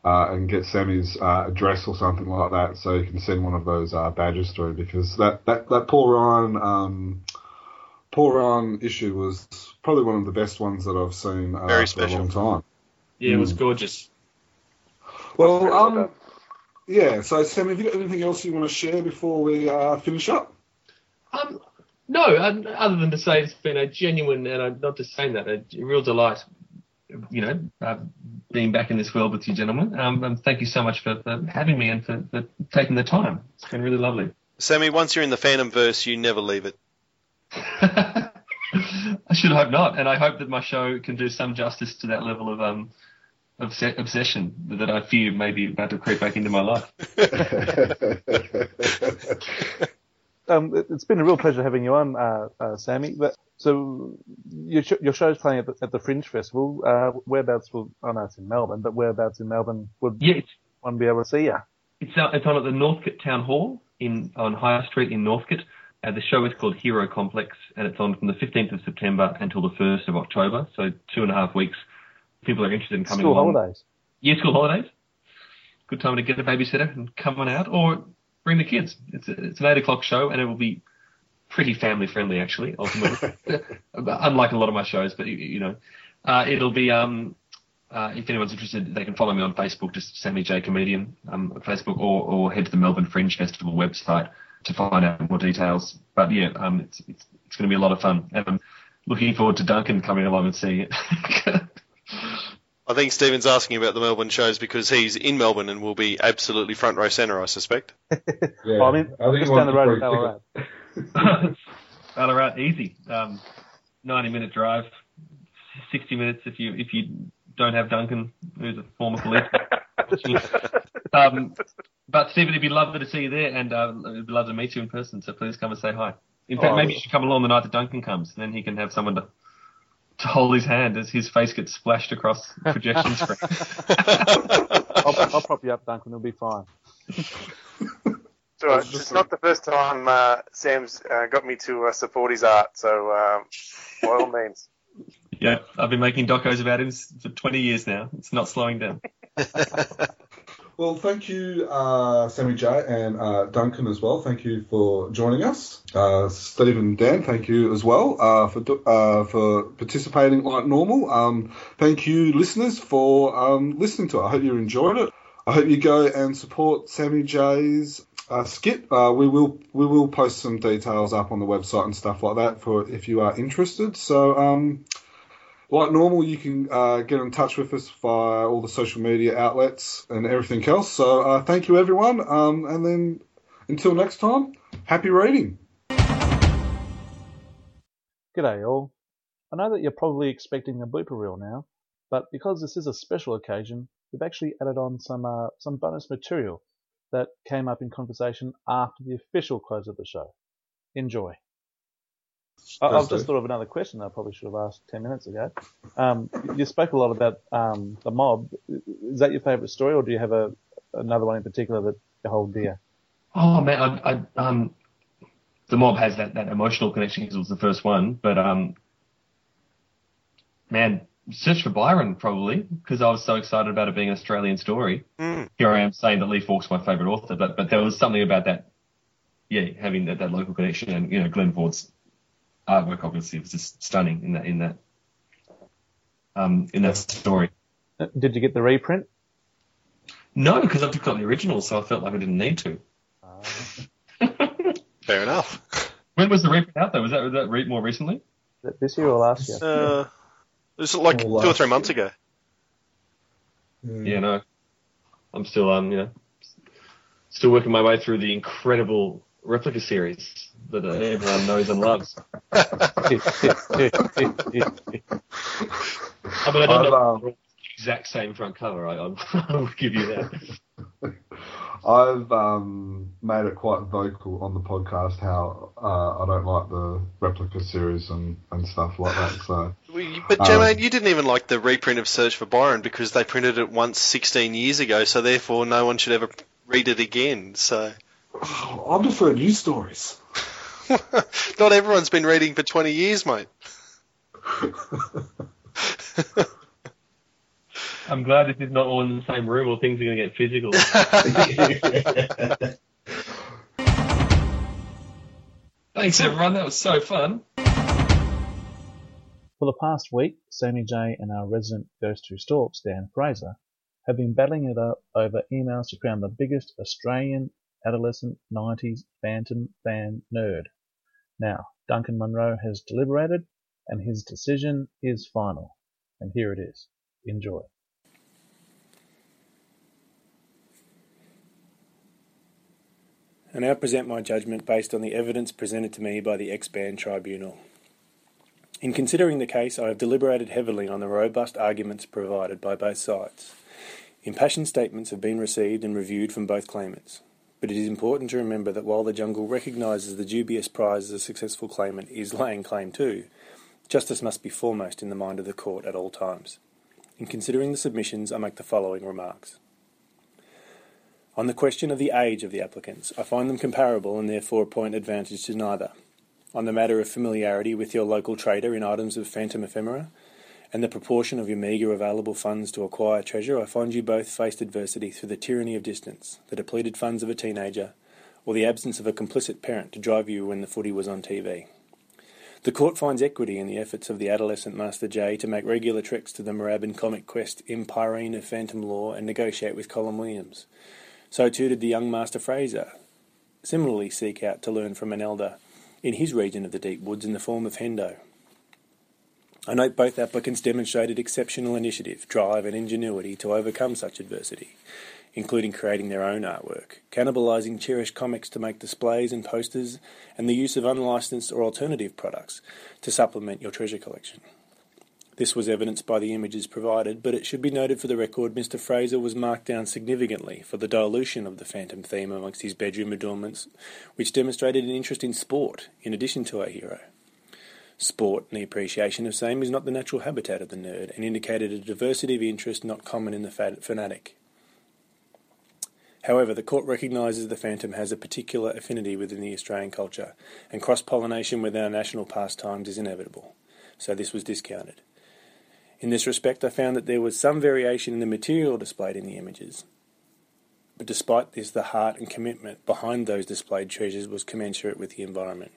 uh, and get Sammy's uh, address or something like that, so you can send one of those uh, badges through. Because that that that Paul Ryan um, Paul Ryan issue was probably one of the best ones that I've seen uh, Very for a long time. Yeah, it was gorgeous. Well, um, yeah. So, Sam, have you got anything else you want to share before we uh, finish up? Um, no, other than to say it's been a genuine, and I'm not just saying that, a real delight, you know, uh, being back in this world with you gentlemen. Um, and thank you so much for, for having me and for, for taking the time. It's been really lovely. Sammy, once you're in the Phantom verse, you never leave it. I should hope not, and I hope that my show can do some justice to that level of um, obs- obsession that I fear may be about to creep back into my life. Um, it, it's been a real pleasure having you on, uh, uh, Sammy. But, so your, sh- your show's playing at the, at the Fringe Festival. Uh, whereabouts will? I know it's in Melbourne, but whereabouts in Melbourne would Yeah, one be able to see you? It's, uh, it's on at the Northcote Town Hall in on High Street in Northcote. Uh, the show is called Hero Complex, and it's on from the 15th of September until the 1st of October, so two and a half weeks. People are interested in coming School along. holidays. Yeah, school holidays. Good time to get a babysitter and come on out, or bring the kids. It's a, it's an eight o'clock show, and it will be pretty family friendly, actually. Ultimately, unlike a lot of my shows, but you, you know, uh, it'll be. Um, uh, if anyone's interested, they can follow me on Facebook, just Sammy J Comedian um, on Facebook, or, or head to the Melbourne Fringe Festival website to find out more details. But yeah, um, it's it's, it's going to be a lot of fun, and I'm looking forward to Duncan coming along and seeing it. I think Stephen's asking about the Melbourne shows because he's in Melbourne and will be absolutely front row centre, I suspect. Yeah, Well, I mean, just down the road in Ballarat. Ballarat, easy. Um, 90 minute drive, 60 minutes if you if you don't have Duncan, who's a former policeman. um, but Stephen, it'd be lovely to see you there, and uh, it'd be lovely to meet you in person. So please come and say hi. In fact, Oh. maybe you should come along the night that Duncan comes, and then he can have someone to to hold his hand as his face gets splashed across the projection screen. I'll, I'll prop you up, Duncan. It'll be fine. It's, all right. it's not the first time uh, Sam's uh, got me to uh, support his art, so um, by all means. yeah, I've been making docos about him for 20 years now. It's not slowing down. Well, thank you, uh, Sammy J and uh, Duncan as well. Thank you for joining us. Uh, Stephen, Dan, thank you as well uh, for uh, for participating like normal. Um, thank you, listeners, for um, listening to it. I hope you enjoyed it. I hope you go and support Sammy J's uh, skit. Uh, we will we will post some details up on the website and stuff like that for if you are interested. So. Um, like normal, you can uh, get in touch with us via all the social media outlets and everything else. So uh, thank you, everyone. Um, and then until next time, happy reading. G'day all. I know that you're probably expecting a blooper reel now, but because this is a special occasion, we've actually added on some uh, some bonus material that came up in conversation after the official close of the show. Enjoy. I, I've just thought of another question I probably should have asked 10 minutes ago. Um, you spoke a lot about um, the mob. Is that your favourite story, or do you have a, another one in particular that you hold dear? Oh man, I, I um, the mob has that, that emotional connection because it was the first one, but um, man, search for Byron probably because I was so excited about it being an Australian story. Mm. Here I am saying that Lee Falk's my favourite author, but but there was something about that, yeah, having that, that local connection and you know Glenn Ford's artwork obviously was just stunning in that in that um in that story. Uh, Did you get the reprint? No, because I've just got the original, so I felt like I didn't need to. Fair enough. When was the reprint out though? Was that was that re- more recently? This year or last year? Uh, it was like Well, two or uh, three months ago. Mm. Yeah, no. I'm still um you know still working my way through the incredible replica series that uh, everyone knows and loves. I mean, I don't I've, know um, if they're all the exact same front cover. I, I'm- I will give you that. I've um, made it quite vocal on the podcast how uh, I don't like the replica series and, and stuff like that. So We- But Um, Jermaine, you didn't even like the reprint of Search for Byron because they printed it once 16 years ago, so therefore no one should ever read it again. So I prefer news stories. not everyone's been reading for 20 years, mate. I'm glad this is not all in the same room or things are going to get physical. Thanks, everyone. That was so fun. For the past week, Sammy J and our resident Ghost Who Stalks, Dan Fraser, have been battling it up over emails to crown the biggest Australian adolescent 90s Phantom fan nerd. Now, Duncan Munro has deliberated, and his decision is final. And here it is. Enjoy. And I now present my judgment based on the evidence presented to me by the ex-band tribunal. In considering the case, I have deliberated heavily on the robust arguments provided by both sides. Impassioned statements have been received and reviewed from both claimants, but it is important to remember that while the jungle recognises the dubious prize a successful claimant is laying claim to, justice must be foremost in the mind of the court at all times. In considering the submissions, I make the following remarks. On the question of the age of the applicants, I find them comparable and therefore point advantage to neither. On the matter of familiarity with your local trader in items of phantom ephemera, and the proportion of your meagre available funds to acquire treasure, I find you both faced adversity through the tyranny of distance, the depleted funds of a teenager, or the absence of a complicit parent to drive you when the footy was on TV. The court finds equity in the efforts of the adolescent Master J to make regular treks to the Moorabbin Comic Quest Empirene of Phantom Law and negotiate with Colin Williams. So too did the young Master Fraser similarly seek out to learn from an elder in his region of the deep woods in the form of Hendo. I note both applicants demonstrated exceptional initiative, drive, and ingenuity to overcome such adversity, including creating their own artwork, cannibalizing cherished comics to make displays and posters, and the use of unlicensed or alternative products to supplement your treasure collection. This was evidenced by the images provided, but it should be noted for the record Mr. Fraser was marked down significantly for the dilution of the phantom theme amongst his bedroom adornments, which demonstrated an interest in sport in addition to our hero. Sport and the appreciation of same is not the natural habitat of the nerd and indicated a diversity of interest not common in the fanatic. However, the court recognises the phantom has a particular affinity within the Australian culture, and cross pollination with our national pastimes is inevitable, so this was discounted. In this respect, I found that there was some variation in the material displayed in the images. But despite this, the heart and commitment behind those displayed treasures was commensurate with the environment.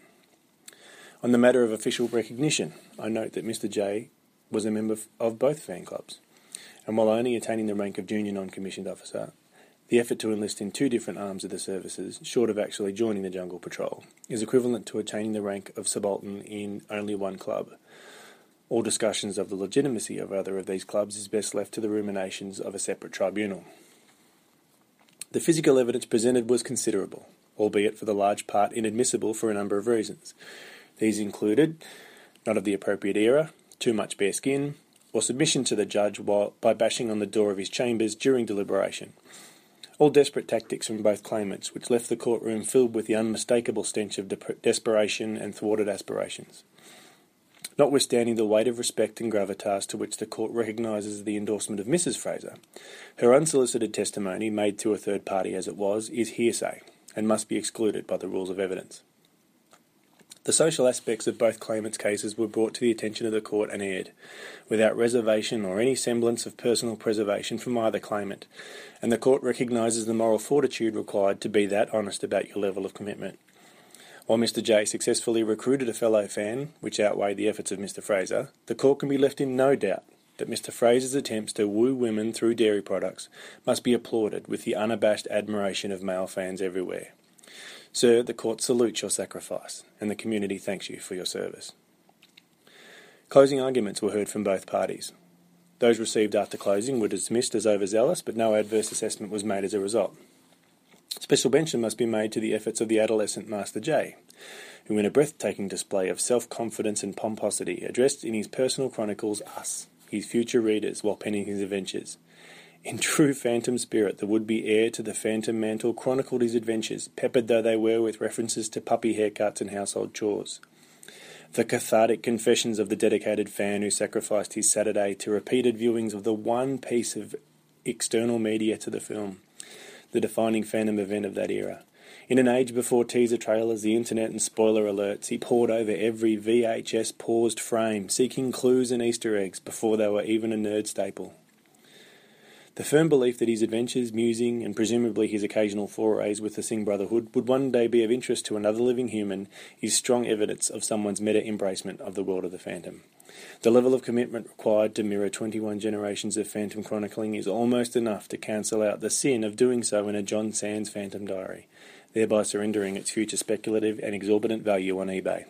On the matter of official recognition, I note that Mr. J was a member of both fan clubs, and while only attaining the rank of junior non-commissioned officer, the effort to enlist in two different arms of the services, short of actually joining the Jungle Patrol, is equivalent to attaining the rank of subaltern in only one club. All discussions of the legitimacy of either of these clubs is best left to the ruminations of a separate tribunal. The physical evidence presented was considerable, albeit for the large part inadmissible for a number of reasons. These included not of the appropriate era, too much bare skin, or submission to the judge while, by bashing on the door of his chambers during deliberation. All desperate tactics from both claimants, which left the courtroom filled with the unmistakable stench of de- desperation and thwarted aspirations. Notwithstanding the weight of respect and gravitas to which the court recognises the endorsement of Mrs. Fraser, her unsolicited testimony, made to a third party as it was, is hearsay and must be excluded by the rules of evidence. The social aspects of both claimants' cases were brought to the attention of the court and aired, without reservation or any semblance of personal preservation from either claimant, and the court recognises the moral fortitude required to be that honest about your level of commitment. While Mr. J successfully recruited a fellow fan, which outweighed the efforts of Mr. Fraser, the court can be left in no doubt that Mr. Fraser's attempts to woo women through dairy products must be applauded with the unabashed admiration of male fans everywhere. Sir, the court salutes your sacrifice, and the community thanks you for your service. Closing arguments were heard from both parties. Those received after closing were dismissed as overzealous, but no adverse assessment was made as a result. Special mention must be made to the efforts of the adolescent Master J, who, in a breathtaking display of self confidence and pomposity, addressed in his personal chronicles us, his future readers, while penning his adventures. In true phantom spirit, the would be heir to the phantom mantle chronicled his adventures, peppered though they were with references to puppy haircuts and household chores. The cathartic confessions of the dedicated fan who sacrificed his Saturday to repeated viewings of the one piece of external media to the film the defining Phantom event of that era. In an age before teaser trailers, the internet, and spoiler alerts, he pored over every VHS paused frame, seeking clues and Easter eggs before they were even a nerd staple. The firm belief that his adventures, musing, and presumably his occasional forays with the Singh Brotherhood would one day be of interest to another living human is strong evidence of someone's meta embracement of the world of the Phantom. The level of commitment required to mirror 21 generations of phantom chronicling is almost enough to cancel out the sin of doing so in a John Sands Phantom Diary, thereby surrendering its future speculative and exorbitant value on eBay.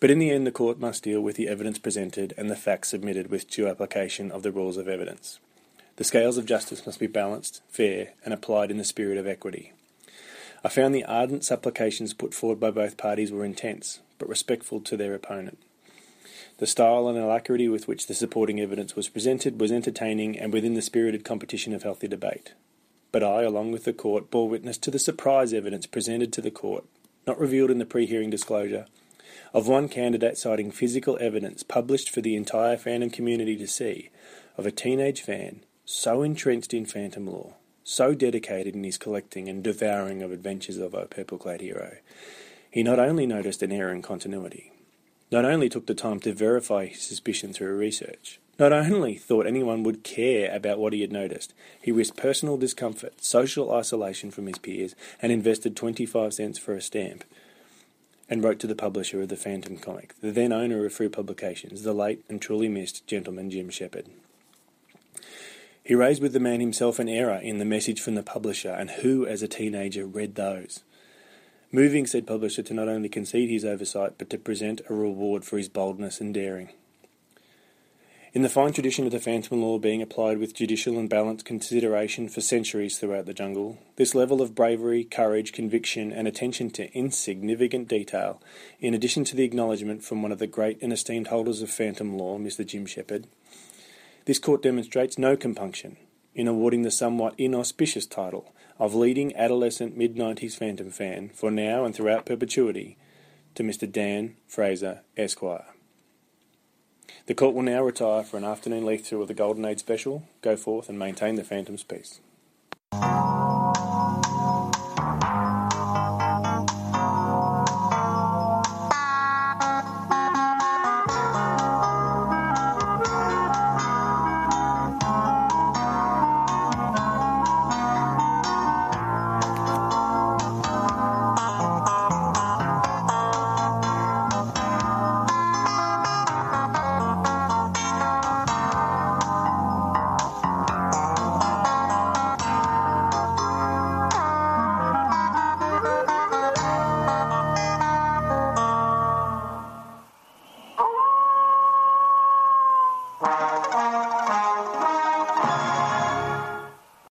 But in the end, the court must deal with the evidence presented and the facts submitted with due application of the rules of evidence. The scales of justice must be balanced, fair, and applied in the spirit of equity. I found the ardent supplications put forward by both parties were intense, but respectful to their opponent. The style and alacrity with which the supporting evidence was presented was entertaining and within the spirited competition of healthy debate. But I, along with the court, bore witness to the surprise evidence presented to the court, not revealed in the pre hearing disclosure, of one candidate citing physical evidence published for the entire fandom community to see of a teenage fan so entrenched in phantom lore, so dedicated in his collecting and devouring of adventures of our purple clad hero. He not only noticed an error in continuity, not only took the time to verify his suspicion through research, not only thought anyone would care about what he had noticed, he risked personal discomfort, social isolation from his peers, and invested 25 cents for a stamp, and wrote to the publisher of the Phantom comic, the then owner of Frew Publications, the late and truly missed gentleman Jim Shepherd. He raised with the man himself an error in the message from the publisher, and who, as a teenager, read those? moving said publisher to not only concede his oversight but to present a reward for his boldness and daring. In the fine tradition of the phantom law being applied with judicial and balanced consideration for centuries throughout the jungle, this level of bravery, courage, conviction, and attention to insignificant detail, in addition to the acknowledgement from one of the great and esteemed holders of phantom law, Mr. Jim Shepherd, this court demonstrates no compunction in awarding the somewhat inauspicious title of leading adolescent mid 90s Phantom fan for now and throughout perpetuity to Mr. Dan Fraser, Esquire. The court will now retire for an afternoon leaf through of the Golden Age special, go forth and maintain the Phantom's peace.